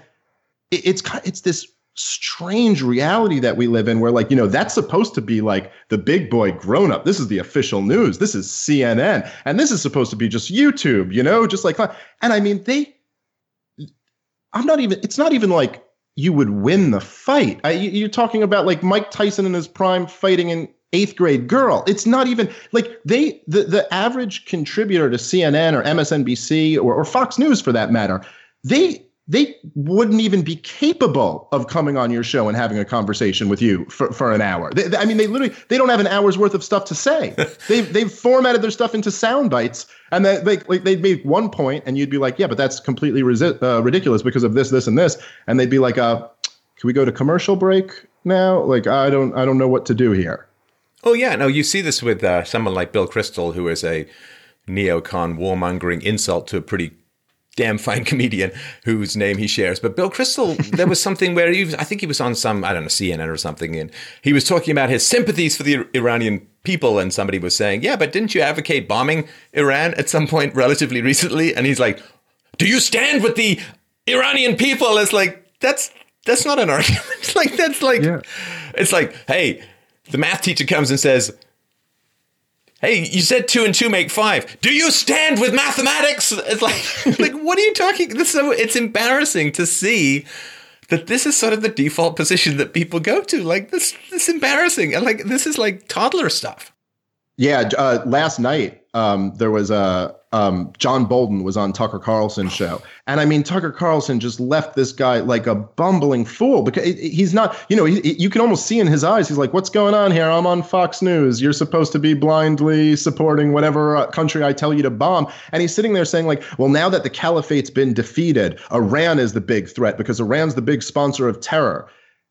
it's it's this strange reality that we live in where like you know that's supposed to be like the big boy grown up this is the official news. This is cnn and this is supposed to be just youtube you know just like and i mean they i'm not even it's not even like you would win the fight. I, you're talking about like mike tyson in his prime fighting an eighth grade girl. It's not even like they the, the average contributor to cnn or msnbc or, or fox news for that matter they they wouldn't even be capable of coming on your show and having a conversation with you for, for an hour. They, I mean, they literally they don't have an hour's worth of stuff to say. they've they've formatted their stuff into sound bites, and they they like they'd make one point, and you'd be like, yeah, but that's completely resi- uh, ridiculous because of this, this, and this, and they'd be like, uh, can we go to commercial break now? Like, I don't I don't know what to do here. Oh yeah, no, you see this with uh, someone like Bill Kristol, who is a neocon warmongering insult to a pretty damn fine comedian whose name he shares. But Bill Kristol, there was something where he was, I think he was on some, I don't know, CNN or something, and he was talking about his sympathies for the Iranian people. And somebody was saying, Yeah, but didn't you advocate bombing Iran at some point relatively recently? And he's like, Do you stand with the Iranian people? It's like, that's that's not an argument. like that's like yeah. it's like, hey, the math teacher comes and says, Hey, you said two and two make five. Do you stand with mathematics? It's like, like what are you talking? This so it's embarrassing to see that this is sort of the default position that people go to. Like this, this embarrassing, and like this is like toddler stuff. Yeah, uh, last night um, there was a um, John Bolton was on Tucker Carlson's show, and I mean Tucker Carlson just left this guy like a bumbling fool because he's not, you know, he, you can almost see in his eyes. He's like, "What's going on here? I'm on Fox News. You're supposed to be blindly supporting whatever uh, country I tell you to bomb," and he's sitting there saying like, "Well, now that the caliphate's been defeated, Iran is the big threat because Iran's the big sponsor of terror,"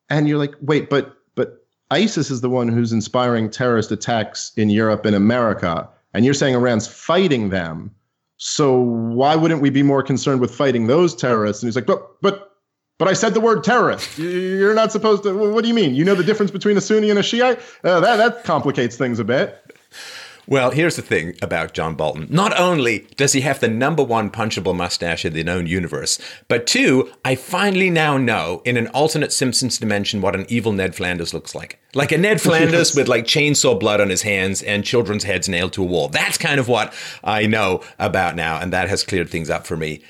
and you're like, "Wait, but but ISIS is the one who's inspiring terrorist attacks in Europe and America." And you're saying Iran's fighting them. So why wouldn't we be more concerned with fighting those terrorists? And he's like, but but but I said the word terrorist. You're not supposed to. What do you mean? You know the difference between a Sunni and a Shiite? Uh, that that complicates things a bit. Well, here's the thing about John Bolton. Not only does he have the number one punchable mustache in the known universe, but two, I finally now know in an alternate Simpsons dimension what an evil Ned Flanders looks like. Like a Ned Flanders with like chainsaw blood on his hands and children's heads nailed to a wall. That's kind of what I know about now, and that has cleared things up for me.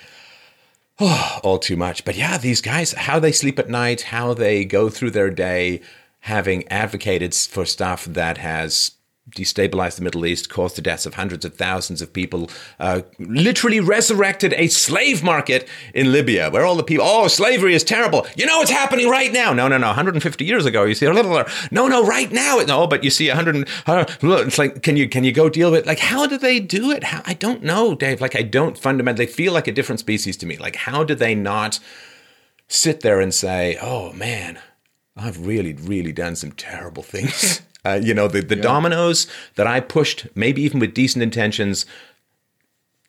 Oh, all too much. But yeah, these guys, how they sleep at night, how they go through their day, having advocated for stuff that has destabilized the Middle East, caused the deaths of hundreds of thousands of people, uh, literally resurrected a slave market in Libya, where all the people, oh, slavery is terrible. You know what's happening right now? No, no, no. 150 years ago, you see a little. No, no, right now. No, but you see 100. Uh, it's like, can you can you go deal with? Like, how do they do it? How, I don't know, Dave. Like, I don't fundamentally feel like a different species to me. Like, how do they not sit there and say, oh man, I've really, really done some terrible things. Uh, you know, the, the yeah. dominoes that I pushed, maybe even with decent intentions,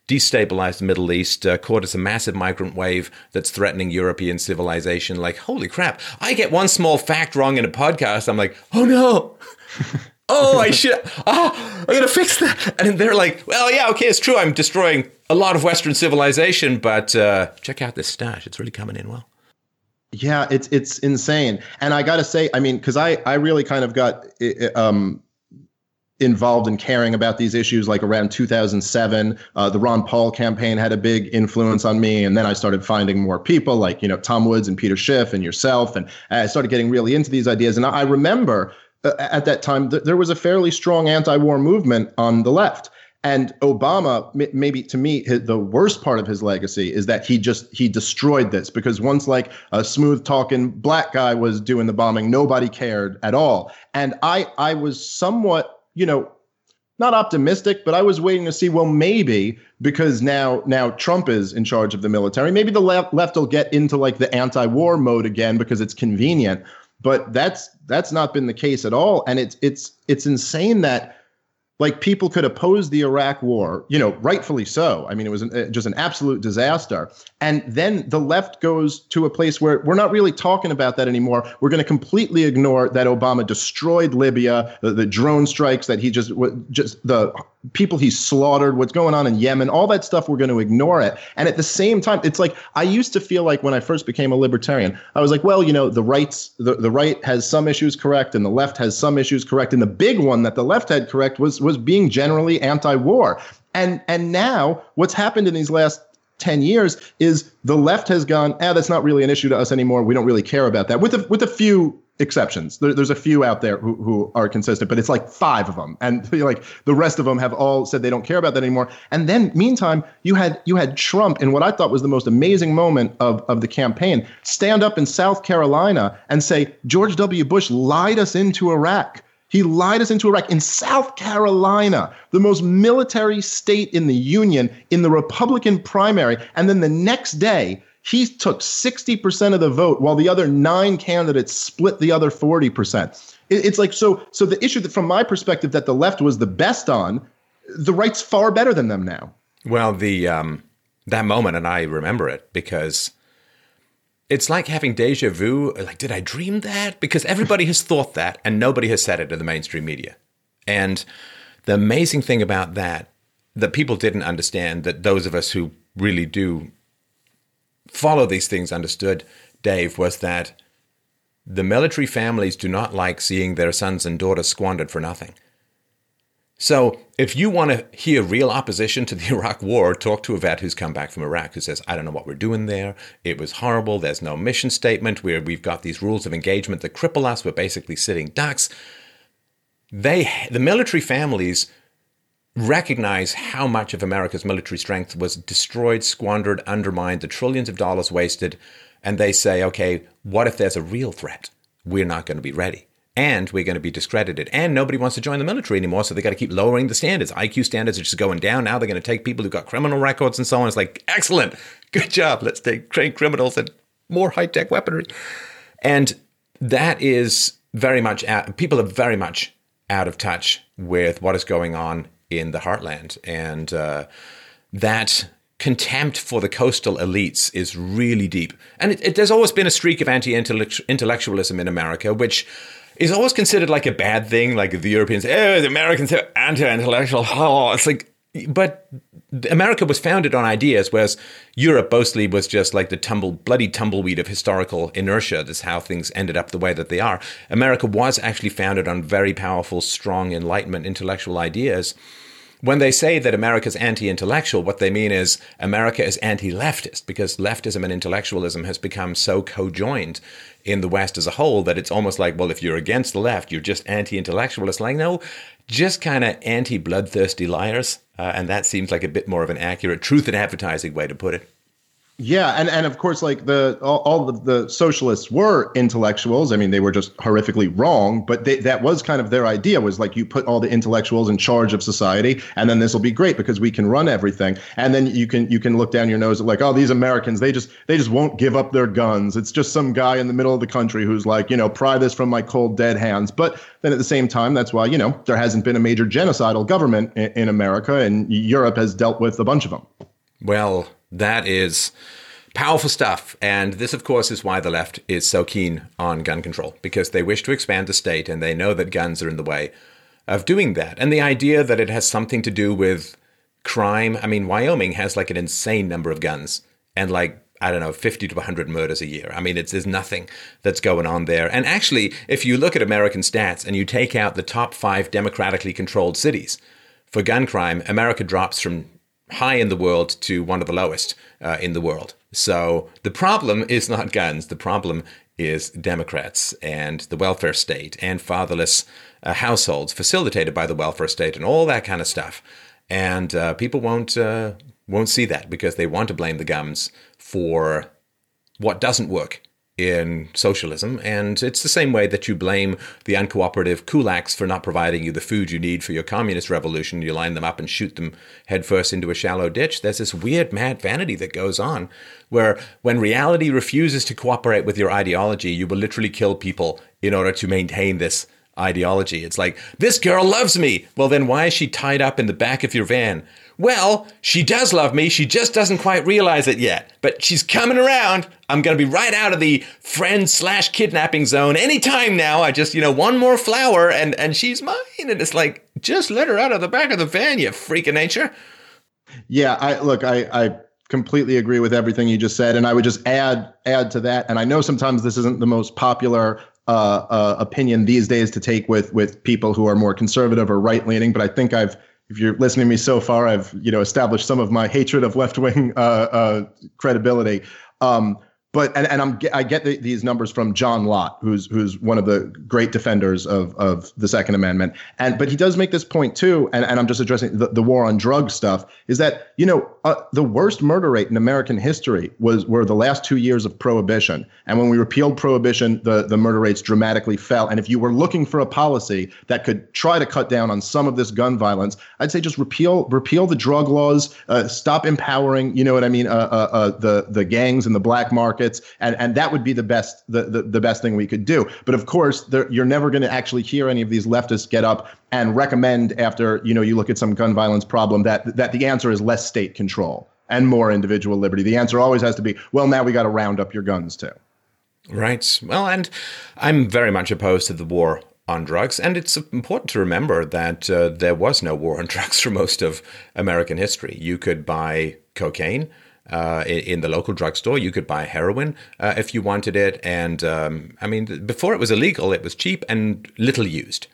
destabilized the Middle East, uh, caught us a massive migrant wave that's threatening European civilization. Like, holy crap, I get one small fact wrong in a podcast. I'm like, oh no. oh, I should. Oh, I gotta fix that. And they're like, well, yeah, okay, it's true. I'm destroying a lot of Western civilization, but uh, check out this stash. It's really coming in well. Yeah, it's it's insane, and I got to say, I mean, because I I really kind of got um, involved in caring about these issues like around 2007 uh, the ron paul campaign had a big influence on me and then i started finding more people like you know tom woods and peter schiff and yourself and i started getting really into these ideas. And i remember uh, at that time th- there was a fairly strong anti-war movement on the left and Obama, maybe to me, the worst part of his legacy is that he just he destroyed this because once like a smooth talking black guy was doing the bombing, nobody cared at all. And I I was somewhat, you know, not optimistic, but I was waiting to see, well, maybe because now now Trump is in charge of the military, maybe the left left will get into like the anti-war mode again because it's convenient. But that's that's not been the case at all. And it's it's it's insane that like people could oppose the Iraq war, you know, rightfully so. I mean, it was an, uh, just an absolute disaster. And then the left goes to a place where we're not really talking about that anymore. We're going to completely ignore that Obama destroyed Libya, the, the drone strikes that he just just the people he slaughtered, what's going on in Yemen, all that stuff, we're going to ignore it. And at the same time, it's like I used to feel like when I first became a libertarian, I was like, well, you know, the rights, the, the right has some issues correct and the left has some issues correct. And the big one that the left had correct was was being generally anti-war. And and now what's happened in these last 10 years is the left has gone, ah, that's not really an issue to us anymore. We don't really care about that. With a, with a few exceptions. There, there's a few out there who, who are consistent, but it's like five of them, and like the rest of them have all said they don't care about that anymore. And then, meantime, you had you had Trump in what I thought was the most amazing moment of of the campaign stand up in South Carolina and say George W. Bush lied us into Iraq. He lied us into Iraq in South Carolina, the most military state in the Union, in the Republican primary. And then the next day, he took 60% of the vote while the other nine candidates split the other 40%. It's like so so the issue that from my perspective that the left was the best on, the right's far better than them now. Well, the um that moment and I remember it because it's like having deja vu. Like, did I dream that? Because everybody has thought that and nobody has said it in the mainstream media. And the amazing thing about that, that people didn't understand, that those of us who really do follow these things understood, Dave, was that the military families do not like seeing their sons and daughters squandered for nothing. So, if you want to hear real opposition to the Iraq war, talk to a vet who's come back from Iraq who says, I don't know what we're doing there. It was horrible. There's no mission statement. Where we've got these rules of engagement that cripple us. We're basically sitting ducks. They, the military families recognize how much of America's military strength was destroyed, squandered, undermined, the trillions of dollars wasted, and they say, okay, what if there's a real threat? We're not going to be ready. And we're going to be discredited. And nobody wants to join the military anymore, so they got to keep lowering the standards. IQ standards are just going down. Now they're going to take people who've got criminal records and so on. It's like, excellent, good job. Let's take train criminals and more high tech weaponry. And that is very much, out, people are very much out of touch with what is going on in the heartland. And uh, that contempt for the coastal elites is really deep. And it, it, there's always been a streak of anti intellectualism in America, which is always considered like a bad thing. Like the Europeans, oh, the Americans are anti intellectual. Oh, it's like, but America was founded on ideas, whereas Europe mostly was just like the tumble, bloody tumbleweed of historical inertia. That's how things ended up the way that they are. America was actually founded on very powerful, strong Enlightenment intellectual ideas. When they say that America's anti intellectual, what they mean is America is anti leftist because leftism and intellectualism has become so co-joined in the West as a whole that it's almost like, well, if you're against the left, you're just anti intellectual. It's like, no, just kind of anti bloodthirsty liars. Uh, and that seems like a bit more of an accurate truth in advertising way to put it. Yeah, and, and of course, like the all, all the, the socialists were intellectuals. I mean, they were just horrifically wrong, but they, that was kind of their idea. Was like you put all the intellectuals in charge of society, and then this will be great because we can run everything. And then you can you can look down your nose at like, oh, these Americans, they just they just won't give up their guns. It's just some guy in the middle of the country who's like, you know, pry this from my cold dead hands. But then at the same time, that's why you know there hasn't been a major genocidal government in, in America, and Europe has dealt with a bunch of them. Well, that is powerful stuff. And this, of course, is why the left is so keen on gun control, because they wish to expand the state and they know that guns are in the way of doing that. And the idea that it has something to do with crime I mean, Wyoming has like an insane number of guns and like I don't know, 50 to 100 murders a year. I mean, it's, there's nothing that's going on there. And actually, if you look at American stats and you take out the top five democratically controlled cities for gun crime, America drops from high in the world to one of the lowest uh, in the world. So the problem is not guns. The problem is Democrats and the welfare state and fatherless uh, households facilitated by the welfare state and all that kind of stuff. And uh, people won't uh, won't see that because they want to blame the gums for what doesn't work in socialism. And it's the same way that you blame the uncooperative kulaks for not providing you the food you need for your communist revolution. You line them up and shoot them headfirst into a shallow ditch. There's this weird mad vanity that goes on where when reality refuses to cooperate with your ideology, you will literally kill people in order to maintain this ideology. It's like, this girl loves me. Well, then why is she tied up in the back of your van? Well, she does love me. She just doesn't quite realize it yet. But she's coming around. I'm going to be right out of the friend slash kidnapping zone anytime now. I just, you know, one more flower and, and she's mine. And it's like, just let her out of the back of the van, you freak of nature. Yeah, I look, I, I completely agree with everything you just said. And I would just add, add to that. And I know sometimes this isn't the most popular uh, uh, opinion these days to take with with people who are more conservative or right leaning, but I think I've if you're listening to me so far, I've you know established some of my hatred of left wing uh, uh, credibility. Um, but and, and I'm I get the, these numbers from John Lott, who's who's one of the great defenders of of the Second Amendment, and but he does make this point too, and, and I'm just addressing the, the war on drug stuff. Is that you know uh, the worst murder rate in American history was were the last two years of prohibition, and when we repealed prohibition, the the murder rates dramatically fell. And if you were looking for a policy that could try to cut down on some of this gun violence, I'd say just repeal repeal the drug laws, uh, stop empowering, you know what I mean, uh, uh, uh the the gangs and the black market markets, and and that would be the best the the, the best thing we could do. But of course, there, you're never going to actually hear any of these leftists get up and recommend after you know you look at some gun violence problem that that the answer is less state control and more individual liberty. The answer always has to be, well, now we got to round up your guns too. Right. Well, and I'm very much opposed to the war on drugs. And it's important to remember that uh, there was no war on drugs for most of American history. You could buy cocaine uh, in the local drugstore. You could buy heroin uh, if you wanted it. And um, I mean, before it was illegal, it was cheap and little used.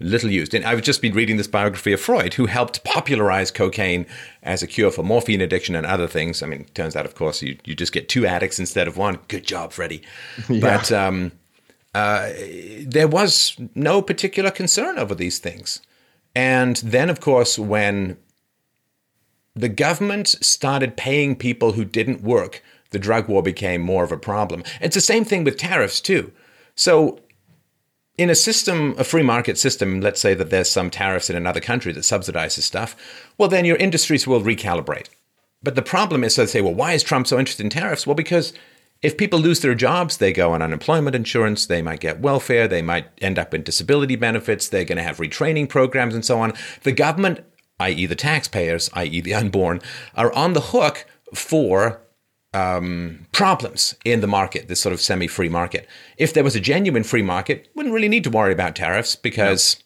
Little used. And I've just been reading this biography of Freud, who helped popularize cocaine as a cure for morphine addiction and other things. I mean, turns out, of course, you, you just get two addicts instead of one. Good job, Freddie. Yeah. But um, uh, there was no particular concern over these things. And then, of course, when the government started paying people who didn't work, the drug war became more of a problem. It's the same thing with tariffs, too. So, in a system, a free market system, let's say that there's some tariffs in another country that subsidizes stuff, well, then your industries will recalibrate. But the problem is, so they say, well, why is Trump so interested in tariffs? Well, because if people lose their jobs, they go on unemployment insurance, they might get welfare, they might end up in disability benefits, they're going to have retraining programs and so on. The government, i.e., the taxpayers, i.e., the unborn, are on the hook for um, problems in the market, this sort of semi free market. If there was a genuine free market, wouldn't really need to worry about tariffs because. No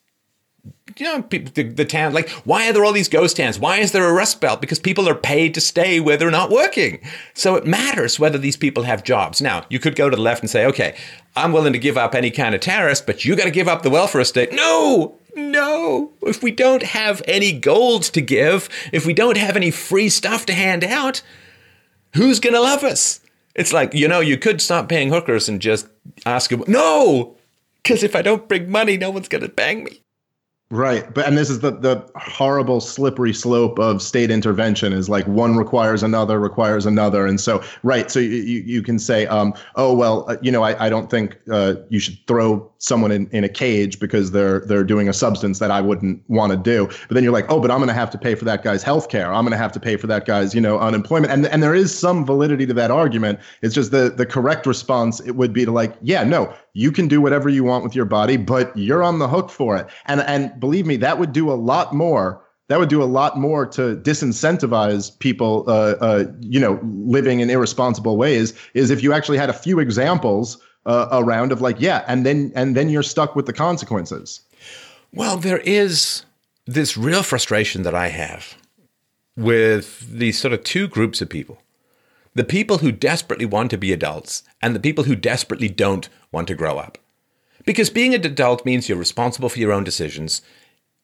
you know, people, the, the town, like, why are there all these ghost towns? Why is there a rust belt? Because people are paid to stay where they're not working. So it matters whether these people have jobs. Now, you could go to the left and say, okay, I'm willing to give up any kind of tariffs, but you got to give up the welfare state. No, no. If we don't have any gold to give, if we don't have any free stuff to hand out, who's going to love us? It's like, you know, you could stop paying hookers and just ask them, no, because if I don't bring money, no one's going to bang me. Right. But and this is the the horrible slippery slope of state intervention is like one requires another requires another. And so right, so you you can say um oh well, uh, you know, I, I don't think uh, you should throw someone in, in a cage because they're they're doing a substance that I wouldn't want to do. But then you're like, "Oh, but I'm going to have to pay for that guy's health care. I'm going to have to pay for that guy's, you know, unemployment." And and there is some validity to that argument. It's just the the correct response it would be to like, "Yeah, no, you can do whatever you want with your body, but you're on the hook for it." And and believe me, that would do a lot more. That would do a lot more to disincentivize people, uh, uh, you know, living in irresponsible ways. Is if you actually had a few examples uh, around of like, yeah, and then and then you're stuck with the consequences. Well, there is this real frustration that I have with these sort of two groups of people. The people who desperately want to be adults and the people who desperately don't want to grow up. Because being an adult means you're responsible for your own decisions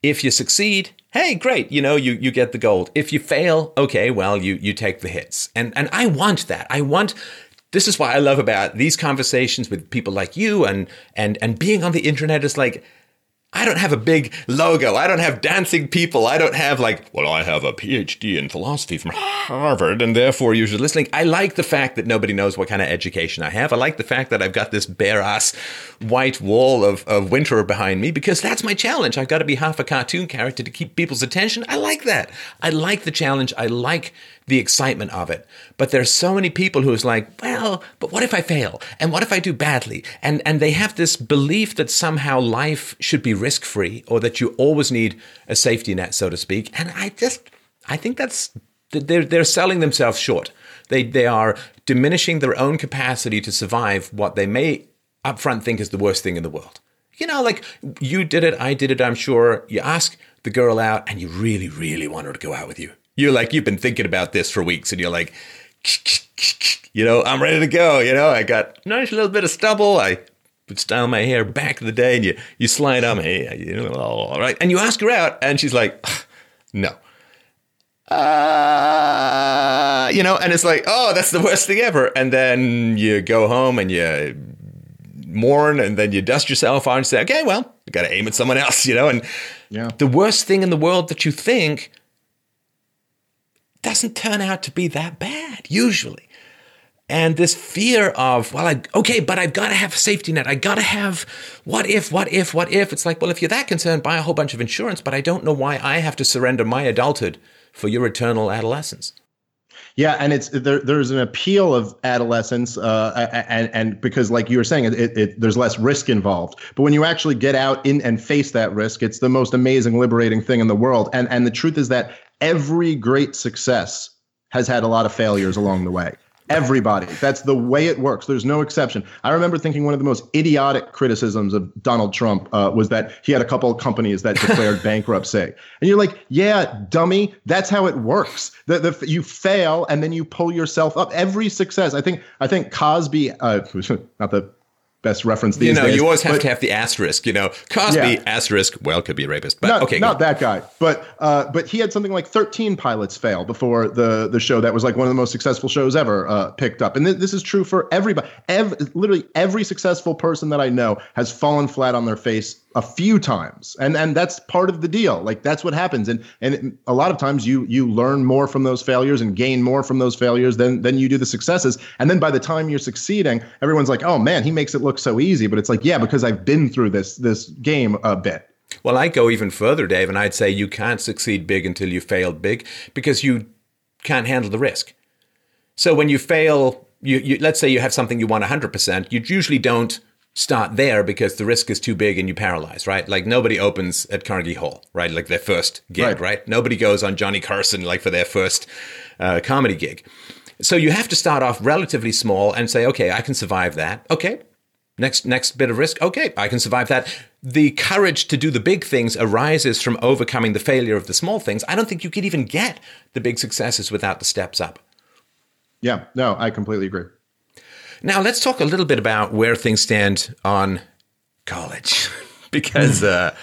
if you succeed, hey, great, you know, you, you get the gold. If you fail, okay, well, you you take the hits. And and I want that. I want this is what I love about these conversations with people like you and and and being on the internet is like I don't have a big logo. I don't have dancing people. I don't have like, well, I have a PhD in philosophy from Harvard and therefore you're listening. I like the fact that nobody knows what kind of education I have. I like the fact that I've got this bare ass white wall of, of winter behind me because that's my challenge. I've got to be half a cartoon character to keep people's attention. I like that. I like the challenge. I like the excitement of it. But there's so many people who's like, well, but what if I fail? And what if I do badly? And and they have this belief that somehow life should be risk free or that you always need a safety net, so to speak. And I just I think that's they're they're selling themselves short. They they are diminishing their own capacity to survive what they may upfront think is the worst thing in the world. You know, like you did it, I did it, I'm sure. You ask the girl out and you really, really want her to go out with you. You're like, you've been thinking about this for weeks and you're like, you know, I'm ready to go. You know, I got nice little bit of stubble. I would style my hair back in the day and you, you slide on me, you know, all right. And you ask her out and she's like, no. Uh, you know, and it's like, oh, that's the worst thing ever. And then you go home and you mourn and then you dust yourself off and say, okay, well, I got to aim at someone else, you know? And yeah. the worst thing in the world that you think doesn't turn out to be that bad, usually. And this fear of, well, I, okay, but I've got to have a safety net. I got to have what if, what if, what if. It's like, well, if you're that concerned, buy a whole bunch of insurance, but I don't know why I have to surrender my adulthood for your eternal adolescence. Yeah, and it's there. There's an appeal of adolescence, uh, and and because like you were saying, it, it, there's less risk involved. But when you actually get out in and face that risk, it's the most amazing, liberating thing in the world. And and the truth is that every great success has had a lot of failures along the way. Everybody. That's the way it works. There's no exception. I remember thinking one of the most idiotic criticisms of Donald Trump uh, was that he had a couple of companies that declared bankruptcy. And you're like, yeah, dummy, that's how it works. The, the, you fail and then you pull yourself up. Every success. I think I think Cosby, uh, not the best reference these You know, days, you always have but, to have the asterisk. You know, Cosby yeah. asterisk. Well, could be a rapist, but not, okay, not that guy. But uh, but he had something like 13 pilots fail before the the show that was like one of the most successful shows ever uh, picked up. And th- this is true for everybody. Every, literally every successful person that I know has fallen flat on their face a few times. And and that's part of the deal. Like that's what happens. And and a lot of times you you learn more from those failures and gain more from those failures than than you do the successes. And then by the time you're succeeding everyone's like oh man he makes it look so easy. But it's like yeah because I've been through this this game a bit. Well, I go even further, Dave, and I'd say you can't succeed big until you failed big because you can't handle the risk. So when you fail, you, you let's say you have something you want 100%, you usually don't start there because the risk is too big and you paralyze, right? Like nobody opens at Carnegie Hall, right? Like their first gig, right? right? Nobody goes on Johnny Carson like for their first uh, comedy gig. So you have to start off relatively small and say, okay, I can survive that. Okay, next next bit of risk okay i can survive that the courage to do the big things arises from overcoming the failure of the small things i don't think you could even get the big successes without the steps up yeah no i completely agree now let's talk a little bit about where things stand on college because uh,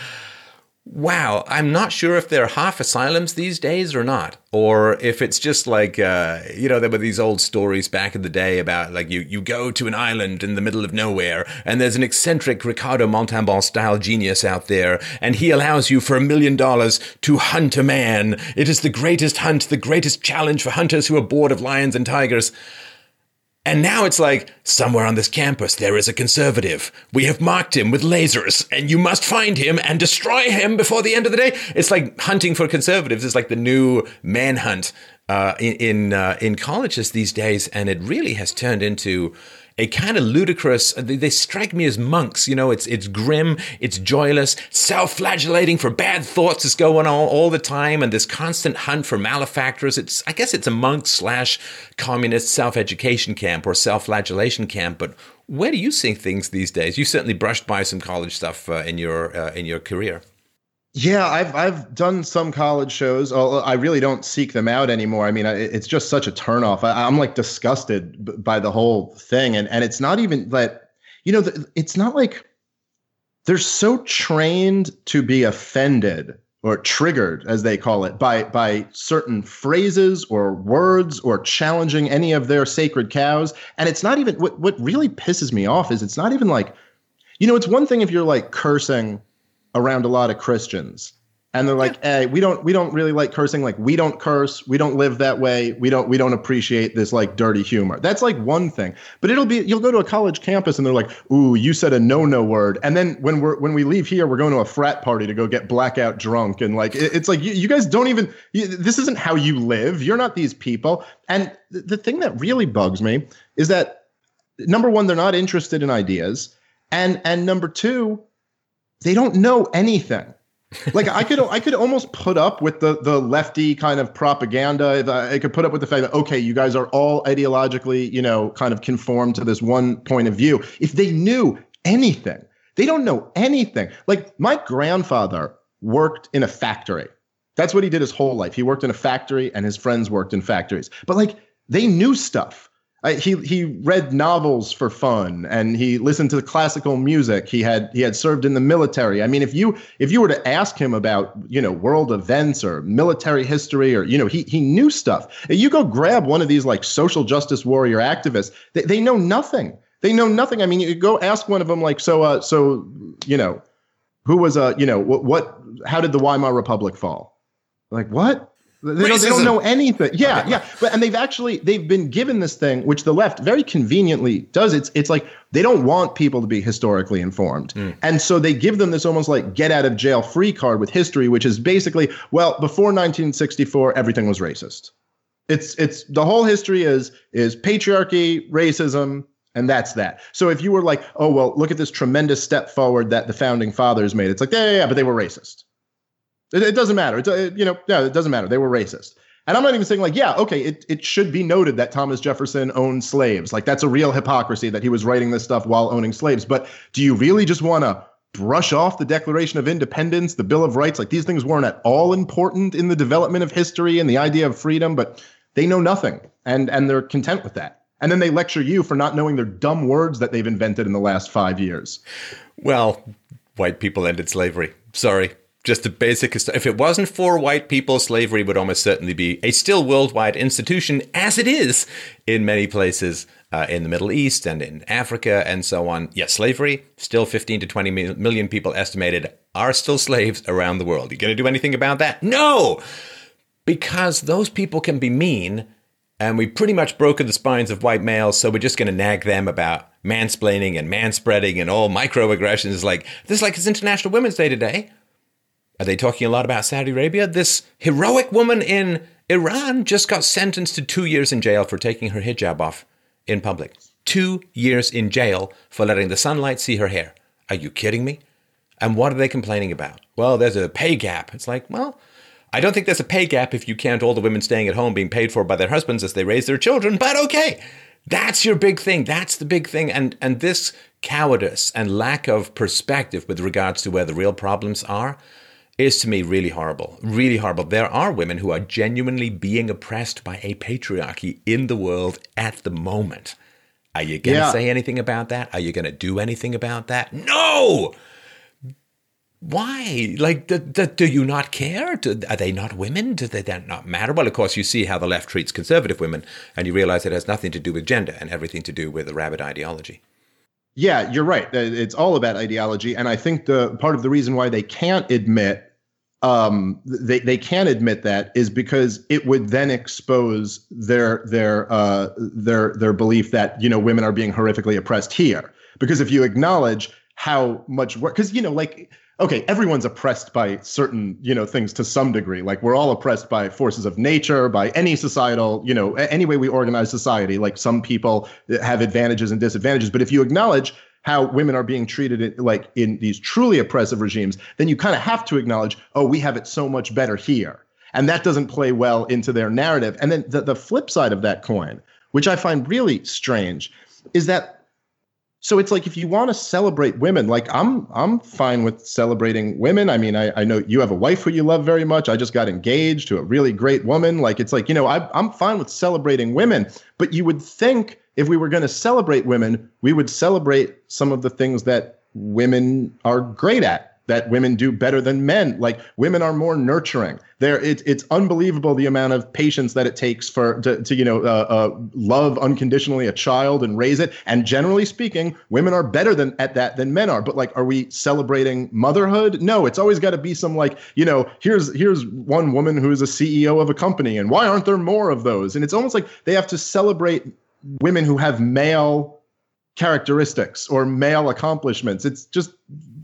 wow, I'm not sure if they're half asylums these days or not, or if it's just like uh, you know there were these old stories back in the day about like you you go to an island in the middle of nowhere and there's an eccentric Ricardo Montalban style genius out there and he allows you for a million dollars to hunt a man. It is the greatest hunt, the greatest challenge for hunters who are bored of lions and tigers. And now it's like, somewhere on this campus there is a conservative. We have marked him with lasers, and you must find him and destroy him before the end of the day. It's like hunting for conservatives is like the new manhunt uh, in in, uh, in colleges these days, and it really has turned into a kind of ludicrous. They, they, strike me as monks. You know, it's it's grim, it's joyless, self-flagellating for bad thoughts is going on all the time, and this constant hunt for malefactors. It's I guess it's a monk slash communist self-education camp or self-flagellation camp. But where do you see things these days? You certainly brushed by some college stuff uh, in your uh, in your career. Yeah, I've I've done some college shows. I really don't seek them out anymore. I mean, it's just such a turnoff. I, am like disgusted by the whole thing, and and it's not even that you know, it's not like they're so trained to be offended or triggered, as they call it, by by certain phrases or words or challenging any of their sacred cows. And it's not even what what really pisses me off is it's not even like, you know, it's one thing if you're like cursing around a lot of Christians. And they're like, yeah. "Hey, we don't we don't really like cursing. Like we don't curse. We don't live that way. We don't we don't appreciate this like dirty humor." That's like one thing. But it'll be you'll go to a college campus and they're like, "Ooh, you said a no-no word." And then when we're when we leave here, we're going to a frat party to go get blackout drunk and like it, it's like you, you guys don't even you, this isn't how you live. You're not these people. And th- the thing that really bugs me is that number 1 they're not interested in ideas. And and number 2, they don't know anything. like I could I could almost put up with the the lefty kind of propaganda. I could put up with the fact that okay, you guys are all ideologically, you know, kind of conformed to this one point of view. If they knew anything, they don't know anything. Like my grandfather worked in a factory. That's what he did his whole life. He worked in a factory and his friends worked in factories. But like they knew stuff he he read novels for fun and he listened to classical music. He had he had served in the military. I mean, if you if you were to ask him about you know world events or military history or you know he he knew stuff. You go grab one of these like social justice warrior activists. They, they know nothing. They know nothing. I mean, you go ask one of them like so uh so you know who was uh, you know what what how did the Weimar Republic fall? Like what? They don't, they don't, know anything. Yeah, yeah. But and they've actually they've been given this thing, which the left very conveniently does. It's it's like they don't want people to be historically informed, mm. and so they give them this almost like get out of jail free card with history, which is basically well before 1964 everything was racist. It's it's the whole history is is patriarchy, racism, and that's that. So if you were like, oh well, look at this tremendous step forward that the founding fathers made, it's like yeah, yeah, yeah but they were racist. It, it doesn't matter. It, you know, yeah, it doesn't matter. They were racist. And I'm not even saying like, yeah, okay, it, it should be noted that Thomas Jefferson owned slaves. Like that's a real hypocrisy that he was writing this stuff while owning slaves. But do you really just want to brush off the Declaration of Independence, the Bill of Rights? Like these things weren't at all important in the development of history and the idea of freedom, but they know nothing and and they're content with that. And then they lecture you for not knowing their dumb words that they've invented in the last five years. Well, white people ended slavery. Sorry just the basic. If it wasn't for white people, slavery would almost certainly be a still worldwide institution, as it is in many places uh, in the Middle East and in Africa and so on. Yes, slavery, still 15 to 20 million people estimated are still slaves around the world. You going to do anything about that? No! Because those people can be mean, and we've pretty much broken the spines of white males, so we're just going to nag them about mansplaining and manspreading and all microaggressions. Like, this is like it's International Women's Day today. Are they talking a lot about Saudi Arabia? This heroic woman in Iran just got sentenced to two years in jail for taking her hijab off in public. Two years in jail for letting the sunlight see her hair. Are you kidding me? And what are they complaining about? Well, there's a pay gap. It's like, well, I don't think there's a pay gap if you count all the women staying at home being paid for by their husbands as they raise their children, but okay. That's your big thing. That's the big thing. And and this cowardice and lack of perspective with regards to where the real problems are is to me really horrible. Really horrible. There are women who are genuinely being oppressed by a patriarchy in the world at the moment. Are you going to yeah. say anything about that? Are you going to do anything about that? No! Why? Like, do, do, do you not care? Do, are they not women? Do they not matter? Well, of course, you see how the left treats conservative women, and you realize it has nothing to do with gender and everything to do with a rabid ideology. Yeah, you're right. It's all about ideology, and I think the part of the reason why they can't admit um, they they can't admit that is because it would then expose their their uh, their their belief that you know women are being horrifically oppressed here. Because if you acknowledge how much work, because you know like okay, everyone's oppressed by certain, you know, things to some degree. Like we're all oppressed by forces of nature, by any societal, you know, any way we organize society. Like some people have advantages and disadvantages. But if you acknowledge how women are being treated in, like in these truly oppressive regimes, then you kind of have to acknowledge, oh, we have it so much better here. And that doesn't play well into their narrative. And then the, the flip side of that coin, which I find really strange, is that so it's like if you want to celebrate women, like I'm I'm fine with celebrating women. I mean, I, I know you have a wife who you love very much. I just got engaged to a really great woman. Like it's like, you know, I I'm fine with celebrating women. But you would think if we were going to celebrate women, we would celebrate some of the things that women are great at that women do better than men. Like women are more nurturing. There, it, it's unbelievable the amount of patience that it takes for to, to you know uh, uh, love unconditionally a child and raise it. And generally speaking, women are better than at that than men are. But like, are we celebrating motherhood? No, it's always got to be some like you know here's here's one woman who is a CEO of a company, and why aren't there more of those? And it's almost like they have to celebrate women who have male characteristics or male accomplishments. It's just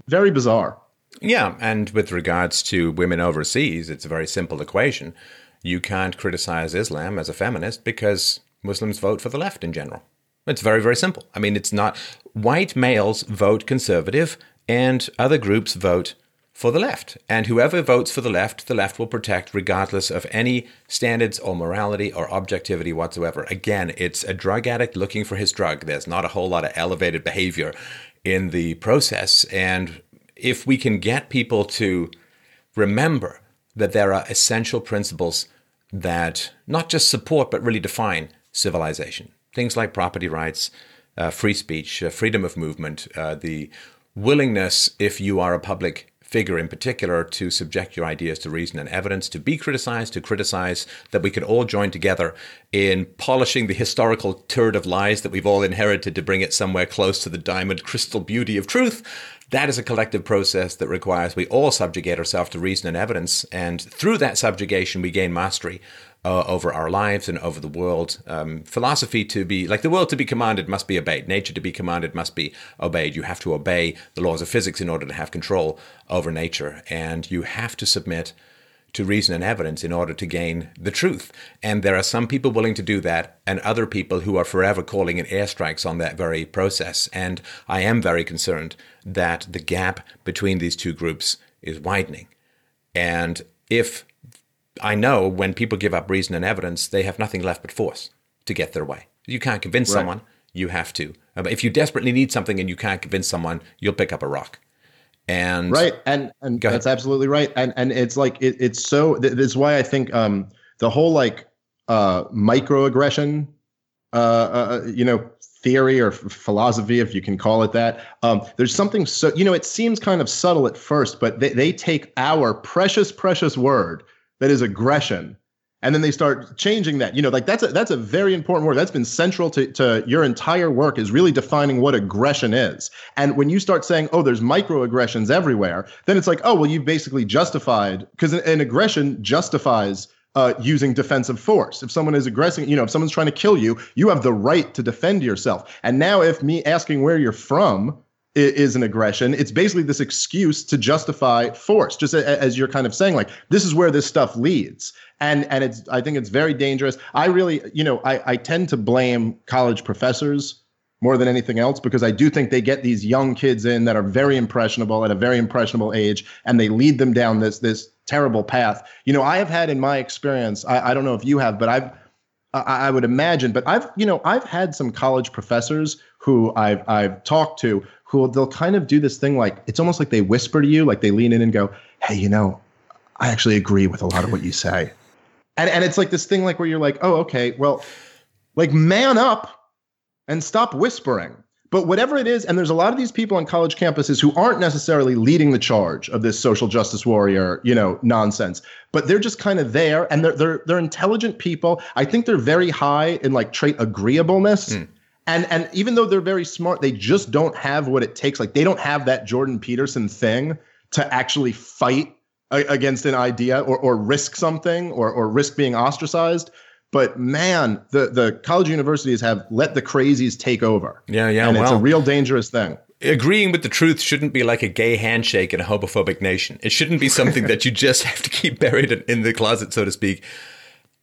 very bizarre. Yeah, and with regards to women overseas, it's a very simple equation. You can't criticize Islam as a feminist because Muslims vote for the left in general. It's very, very simple. I mean, it's not white males vote conservative and other groups vote for the left. And whoever votes for the left, the left will protect regardless of any standards or morality or objectivity whatsoever. Again, it's a drug addict looking for his drug. There's not a whole lot of elevated behavior in the process. And if we can get people to remember that there are essential principles that not just support but really define civilization, things like property rights, uh, free speech, uh, freedom of movement, uh, the willingness, if you are a public figure in particular, to subject your ideas to reason and evidence, to be criticized, to criticize, that we could all join together in polishing the historical turd of lies that we've all inherited to bring it somewhere close to the diamond crystal beauty of truth, that is a collective process that requires we all subjugate ourselves to reason and evidence. And through that subjugation, we gain mastery uh, over our lives and over the world. Um, philosophy to be like the world to be commanded must be obeyed. Nature to be commanded must be obeyed. You have to obey the laws of physics in order to have control over nature. And you have to submit to reason and evidence in order to gain the truth. And there are some people willing to do that, and other people who are forever calling in airstrikes on that very process. And I am very concerned that the gap between these two groups is widening. And if I know when people give up reason and evidence, they have nothing left but force to get their way. You can't convince right. someone, you have to. If you desperately need something and you can't convince someone, you'll pick up a rock. And right, and and that's absolutely right. And and it's like it, it's so. This is why I think um the whole like uh microaggression uh, uh, uh you know theory or philosophy, if you can call it that. Um, there's something so, you know, it seems kind of subtle at first, but they, they take our precious, precious word that is aggression. And then they start changing that. You know, like that's a that's a very important word. That's been central to, to your entire work is really defining what aggression is. And when you start saying, oh, there's microaggressions everywhere, then it's like, oh, well, you've basically justified because an, an aggression justifies uh, using defensive force. If someone is aggressing, you know, if someone's trying to kill you, you have the right to defend yourself. And now, if me asking where you're from is, is an aggression, it's basically this excuse to justify force. Just as you're kind of saying, like this is where this stuff leads, and and it's I think it's very dangerous. I really, you know, I I tend to blame college professors more than anything else because I do think they get these young kids in that are very impressionable at a very impressionable age and they lead them down this this terrible path. You know, I have had in my experience, I, I don't know if you have, but I've I, I would imagine, but I've you know I've had some college professors who I've I've talked to who they'll kind of do this thing like it's almost like they whisper to you, like they lean in and go, "Hey, you know, I actually agree with a lot of what you say," and and it's like this thing like where you're like, "Oh, okay, well, like man up." and stop whispering. But whatever it is, and there's a lot of these people on college campuses who aren't necessarily leading the charge of this social justice warrior, you know, nonsense. But they're just kind of there, and they're they're they're intelligent people. I think they're very high in like trait agreeableness. Mm. And and even though they're very smart, they just don't have what it takes. Like they don't have that Jordan Peterson thing to actually fight against an idea or or risk something or or risk being ostracized. But man, the the college universities have let the crazies take over. Yeah, yeah, and well, it's a real dangerous thing. Agreeing with the truth shouldn't be like a gay handshake in a homophobic nation. It shouldn't be something that you just have to keep buried in the closet, so to speak.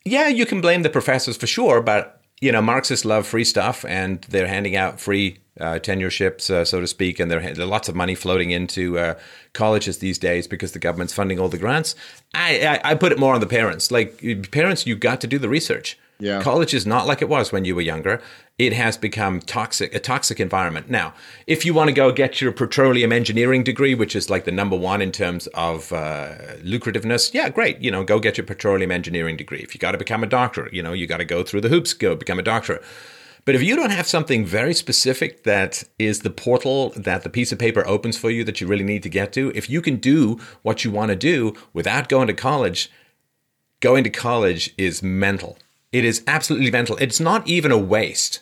Yeah, you can blame the professors for sure, but you know, Marxists love free stuff, and they're handing out free uh, tenureships, uh, so to speak, and there, are lots of money floating into uh, colleges these days because the government's funding all the grants. I, I, I put it more on the parents. Like parents, you got to do the research. Yeah. College is not like it was when you were younger. It has become toxic, a toxic environment. Now, if you want to go get your petroleum engineering degree, which is like the number one in terms of uh, lucrativeness, yeah, great. You know, go get your petroleum engineering degree. If you got to become a doctor, you know, you got to go through the hoops, go become a doctor. But if you don't have something very specific that is the portal that the piece of paper opens for you that you really need to get to, if you can do what you want to do without going to college, going to college is mental. It is absolutely mental. It's not even a waste.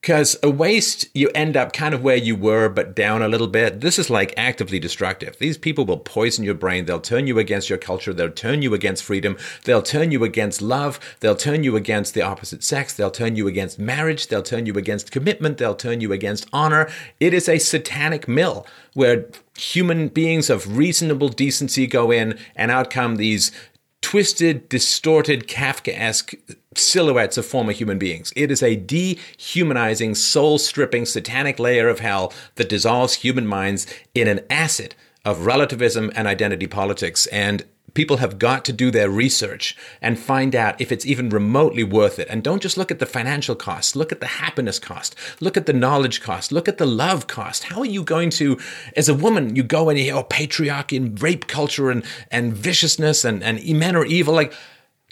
Because a waste, you end up kind of where you were, but down a little bit. This is like actively destructive. These people will poison your brain. They'll turn you against your culture. They'll turn you against freedom. They'll turn you against love. They'll turn you against the opposite sex. They'll turn you against marriage. They'll turn you against commitment. They'll turn you against honor. It is a satanic mill where human beings of reasonable decency go in and out come these twisted, distorted, Kafkaesque silhouettes of former human beings. It is a dehumanizing, soul stripping, satanic layer of hell that dissolves human minds in an acid of relativism and identity politics. And people have got to do their research and find out if it's even remotely worth it. And don't just look at the financial cost, look at the happiness cost, look at the knowledge cost, look at the love cost. How are you going to, as a woman, you go and you hear oh, patriarchy and rape culture and, and viciousness and, and men are evil? Like,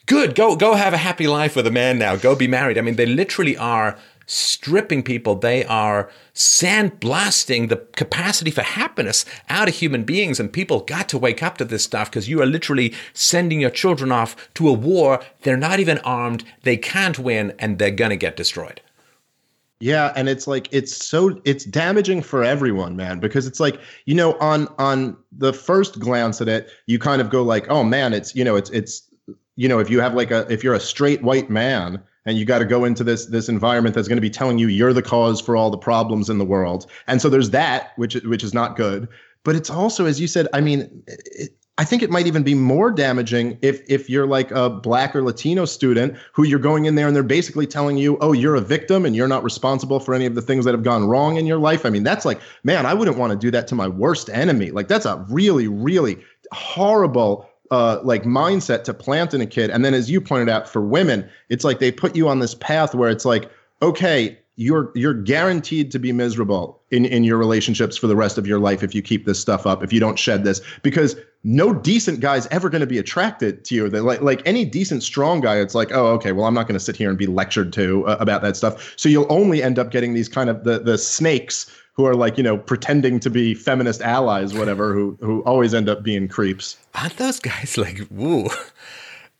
good, go, go have a happy life with a man now, go be married. I mean, they literally are stripping people. They are sandblasting the capacity for happiness out of human beings. And people got to wake up to this stuff because you are literally sending your children off to a war. They're not even armed. They can't win and they're going to get destroyed. Yeah, and it's like it's so it's damaging for everyone, man, because it's like, you know, on on the first glance at it, you kind of go like, "Oh man, it's, you know, it's it's you know, if you have like a if you're a straight white man, and you got to go into this this environment that's going to be telling you you're the cause for all the problems in the world and so there's that which which is not good but it's also as you said i mean it, I think it might even be more damaging if if you're like a black or Latino student who you're going in there and they're basically telling you, "Oh, you're a victim and you're not responsible for any of the things that have gone wrong in your life." I mean, that's like, man, I wouldn't want to do that to my worst enemy. Like that's a really really horrible uh, like mindset to plant in a kid. And then, as you pointed out, for women, it's like they put you on this path where it's like, okay, you're you're guaranteed to be miserable in in your relationships for the rest of your life if you keep this stuff up if you don't shed this because no decent guy's ever going to be attracted to you. They, like like any decent strong guy, it's like, oh, okay, well, I'm not going to sit here and be lectured to uh, about that stuff. So you'll only end up getting these kind of the the snakes who are like you know pretending to be feminist allies, whatever, who who always end up being creeps. Aren't those guys like woo?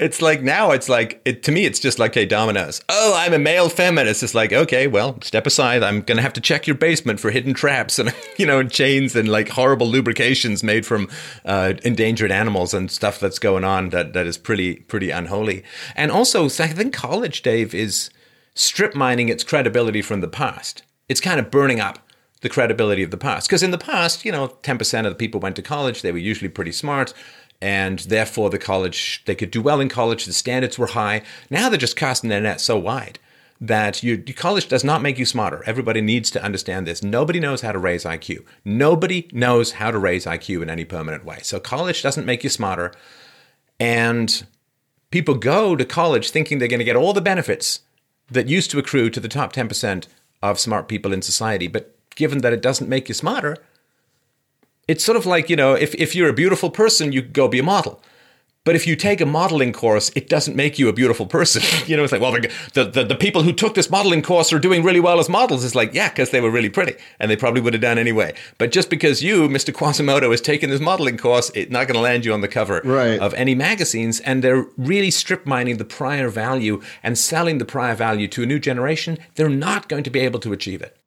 It's like now it's like it to me it's just like hey dominoes. Oh, I'm a male feminist. It's like okay, well, step aside. I'm gonna have to check your basement for hidden traps and you know chains and like horrible lubrications made from uh, endangered animals and stuff that's going on that that is pretty pretty unholy. And also, I think college, Dave, is strip mining its credibility from the past. It's kind of burning up the credibility of the past because in the past, you know, ten percent of the people went to college. They were usually pretty smart and therefore the college they could do well in college. The standards were high. Now they're just casting their net so wide that your, college does not make you smarter. Everybody needs to understand this. Nobody knows how to raise IQ. Nobody knows how to raise IQ in any permanent way. So college doesn't make you smarter, and people go to college thinking they're going to get all the benefits that used to accrue to the top 10% of smart people in society. But given that it doesn't make you smarter, it's sort of like, you know, if, if you're a beautiful person, you go be a model. But if you take a modeling course, it doesn't make you a beautiful person. you know, it's like, well, the, the, the people who took this modeling course are doing really well as models. It's like, yeah, because they were really pretty and they probably would have done anyway. But just because you, Mr. Quasimodo, has taken this modeling course, it's not going to land you on the cover right. of any magazines. And they're really strip mining the prior value and selling the prior value to a new generation. They're not going to be able to achieve it.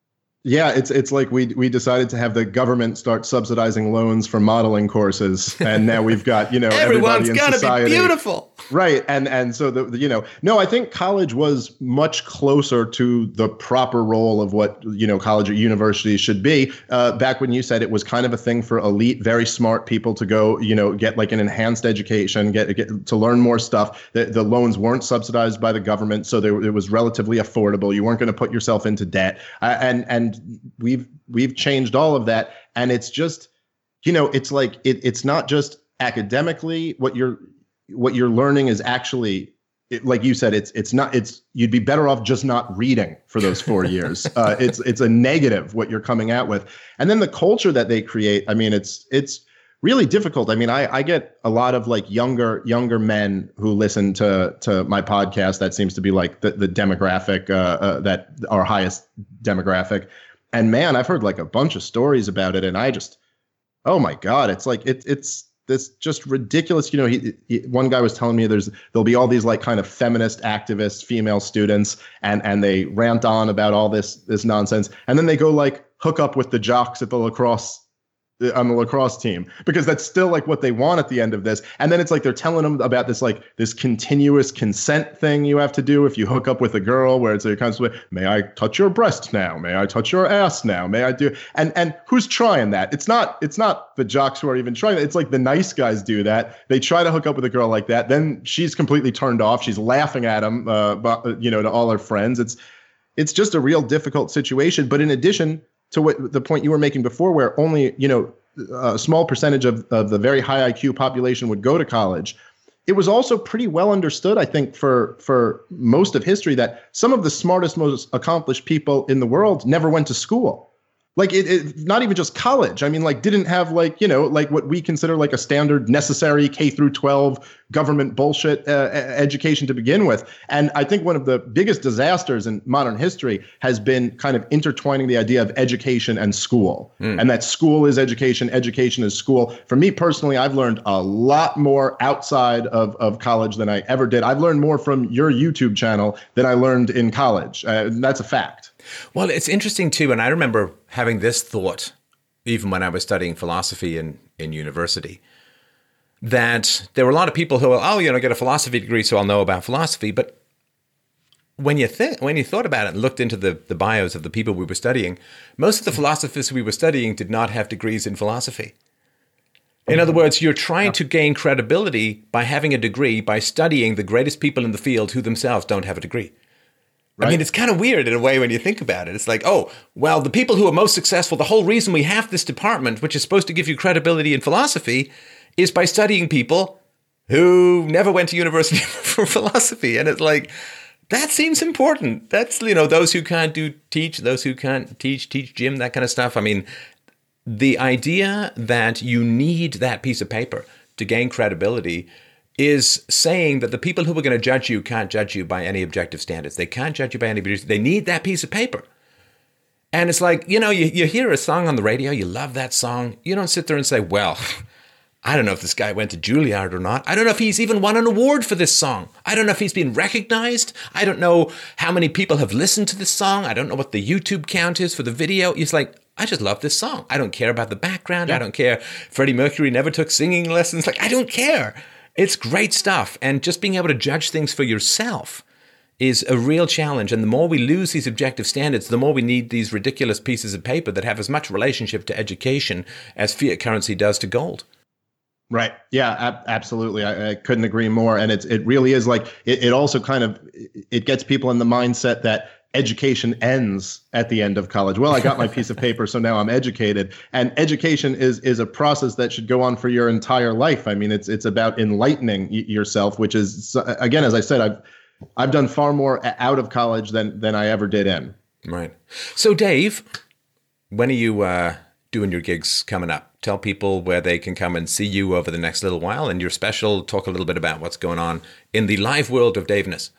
Yeah, it's it's like we we decided to have the government start subsidizing loans for modeling courses, and now we've got you know everyone's gonna society. be beautiful, right? And and so the you know no, I think college was much closer to the proper role of what you know college or university should be. Uh, back when you said it was kind of a thing for elite, very smart people to go you know get like an enhanced education, get get to learn more stuff. The, the loans weren't subsidized by the government, so they, it was relatively affordable. You weren't going to put yourself into debt, uh, and and we've we've changed all of that and it's just you know it's like it, it's not just academically what you're what you're learning is actually it, like you said it's it's not it's you'd be better off just not reading for those four years uh, it's it's a negative what you're coming out with and then the culture that they create i mean it's it's really difficult. I mean, I, I get a lot of like younger younger men who listen to to my podcast. That seems to be like the the demographic uh, uh, that our highest demographic. And man, I've heard like a bunch of stories about it, and I just, oh my god, it's like it it's this just ridiculous. You know, he, he, one guy was telling me there's there'll be all these like kind of feminist activists, female students, and and they rant on about all this this nonsense, and then they go like hook up with the jocks at the lacrosse on the lacrosse team because that's still like what they want at the end of this. And then it's like they're telling them about this like this continuous consent thing you have to do if you hook up with a girl where it's a may i touch your breast now? May i touch your ass now? May i do and and who's trying that? It's not it's not the jocks who are even trying that. It's like the nice guys do that. They try to hook up with a girl like that. Then she's completely turned off. She's laughing at him uh, but, you know to all her friends. It's it's just a real difficult situation. But in addition to what the point you were making before, where only you know a small percentage of, of the very high IQ population would go to college. It was also pretty well understood, I think, for for most of history that some of the smartest, most accomplished people in the world never went to school like it, it, not even just college. I mean like didn't have like you know like what we consider like a standard necessary k through 12 government bullshit uh, education to begin with. And i think one of the biggest disasters in modern history has been kind of intertwining the idea of education and school. Mm. and that school is education education is school. For me personally i've learned a lot more outside of, of college than i ever did. I've learned more from your youtube channel than i learned in college. Uh, that's a fact well, it's interesting too, and I remember having this thought even when I was studying philosophy in, in university that there were a lot of people who were, oh, you know, get a philosophy degree, so I'll know about philosophy. But when you think when you thought about it and looked into the, the bios of the people we were studying, most of the philosophers we were studying did not have degrees in philosophy. In other words, you're trying to gain credibility by having a degree by studying the greatest people in the field who themselves don't have a degree. Right. I mean, it's kind of weird in a way when you think about it. It's like, oh, well, the people who are most successful, the whole reason we have this department, which is supposed to give you credibility in philosophy, is by studying people who never went to university for philosophy. And it's like, That seems important. That's you know those who can't do teach, those who can't teach teach gym that kind of stuff. I mean, the idea that you need that piece of paper to gain credibility is saying that the people who are going to judge you can't judge you by any objective standards. They can't judge you by any. They need that piece of paper. And it's like, you know, you, you hear a song on the radio, you love that song. You don't sit there and say, well, I don't know if this guy went to Juilliard or not. I don't know if he's even won an award for this song. I don't know if he's been recognized. I don't know how many people have listened to this song. I don't know what the YouTube count is for the video. It's like, I just love this song. I don't care about the background. Yeah. I don't care. Freddie Mercury never took singing lessons. Like, I don't care. It's great stuff. And just being able to judge things for yourself is a real challenge. And the more we lose these objective standards, the more we need these ridiculous pieces of paper that have as much relationship to education as fiat currency does to gold. Right. Yeah. Ab- absolutely. I, I, couldn't agree more. And it's it really is like it, it also kind of it gets people in the mindset that education ends at the end of college. Well, I got my piece of paper, so now I'm educated. And education is is a process that should go on for your entire life. I mean, it's it's about enlightening y- yourself, which is again, as I said, I've I've done far more out of college than than I ever did in. Right. So, Dave, when are you uh, doing your gigs coming up? Tell people where they can come and see you over the next little while, and your special. Talk a little bit about what's going on in the live world of Daveness.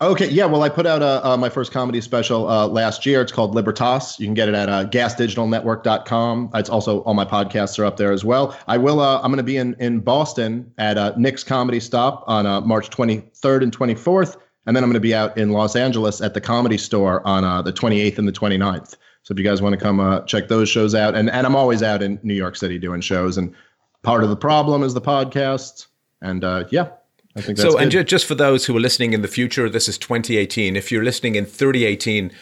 Okay, yeah. Well, I put out uh, uh, my first comedy special uh, last year. It's called Libertas. You can get it at uh, gasdigitalnetwork.com. It's also all my podcasts are up there as well. I will. Uh, I'm going to be in in Boston at uh, Nick's Comedy Stop on uh, March 23rd and 24th, and then I'm going to be out in Los Angeles at the Comedy Store on the 28th and the 29th. So if you guys want to come check those shows out, and and I'm always out in New York City doing shows, and part of the problem is the podcast, and yeah, I think so. Good. And ju- just for those who are listening in the future, this is 2018. If you're listening in 3018,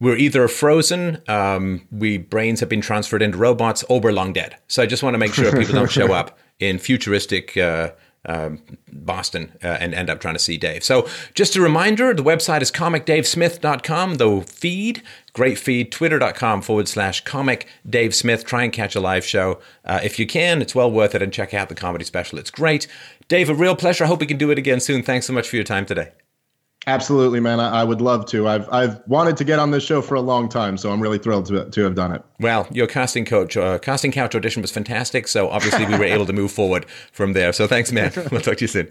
we're either frozen, um, we brains have been transferred into robots, or we're long dead. So I just want to make sure people don't show up in futuristic. Uh, um, Boston uh, and end up trying to see Dave. So, just a reminder the website is comicdavesmith.com. The feed, great feed, twitter.com forward slash comic Dave Smith. Try and catch a live show. Uh, if you can, it's well worth it. And check out the comedy special. It's great. Dave, a real pleasure. I hope we can do it again soon. Thanks so much for your time today. Absolutely, man. I, I, would love to. I've I've wanted to get on this show for a long time, so I'm really thrilled to, to have done it. Well, your casting coach, uh, casting couch audition was fantastic. So obviously we were able to move forward from there. So thanks, man. We'll talk to you soon.